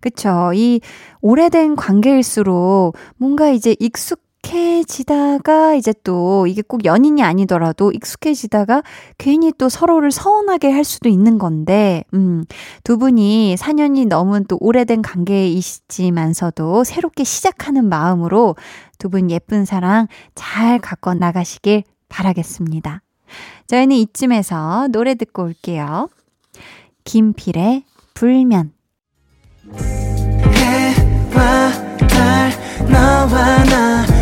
그쵸. 이 오래된 관계일수록 뭔가 이제 익숙 해지다가 이제 또 이게 꼭 연인이 아니더라도 익숙해지다가 괜히 또 서로를 서운하게 할 수도 있는 건데, 음, 두 분이 4년이 넘은 또 오래된 관계이시지만서도 새롭게 시작하는 마음으로 두 분 예쁜 사랑 잘 갖고 나가시길 바라겠습니다. 저희는 이쯤에서 노래 듣고 올게요. 김필의 불면. 너와 나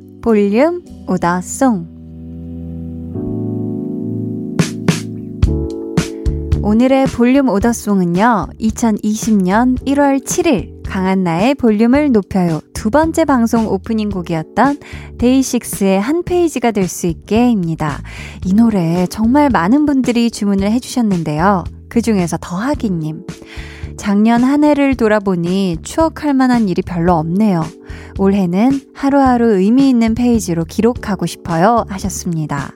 볼륨 오더송. 오늘의 볼륨 오더송은요, 2020년 1월 7일 강한나의 볼륨을 높여요. 두 번째 방송 오프닝 곡이었던 데이식스의 한 페이지가 될 수 있게입니다. 이 노래 정말 많은 분들이 주문을 해주셨는데요. 그 중에서 더하기님. 작년 한 해를 돌아보니 추억할 만한 일이 별로 없네요. 올해는 하루하루 의미 있는 페이지로 기록하고 싶어요. 하셨습니다.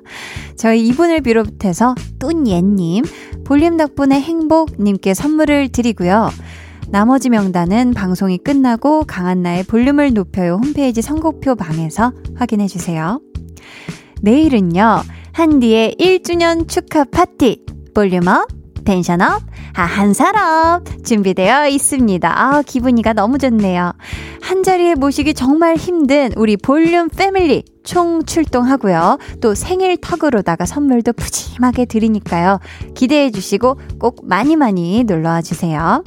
저희 이분을 비롯해서 뚠예님, 볼륨 덕분에 행복님께 선물을 드리고요. 나머지 명단은 방송이 끝나고 강한나의 볼륨을 높여요 홈페이지 선곡표 방에서 확인해 주세요. 내일은요, 한디의 1주년 축하 파티, 볼륨업, 텐션업, 아, 한 사람 준비되어 있습니다. 아, 기분이가 너무 좋네요. 한 자리에 모시기 정말 힘든 우리 볼륨 패밀리 총 출동하고요. 또 생일 턱으로다가 선물도 푸짐하게 드리니까요. 기대해 주시고 꼭 많이 많이 놀러와 주세요.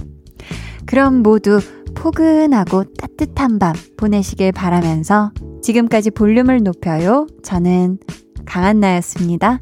그럼 모두 포근하고 따뜻한 밤 보내시길 바라면서 지금까지 볼륨을 높여요. 저는 강한나였습니다.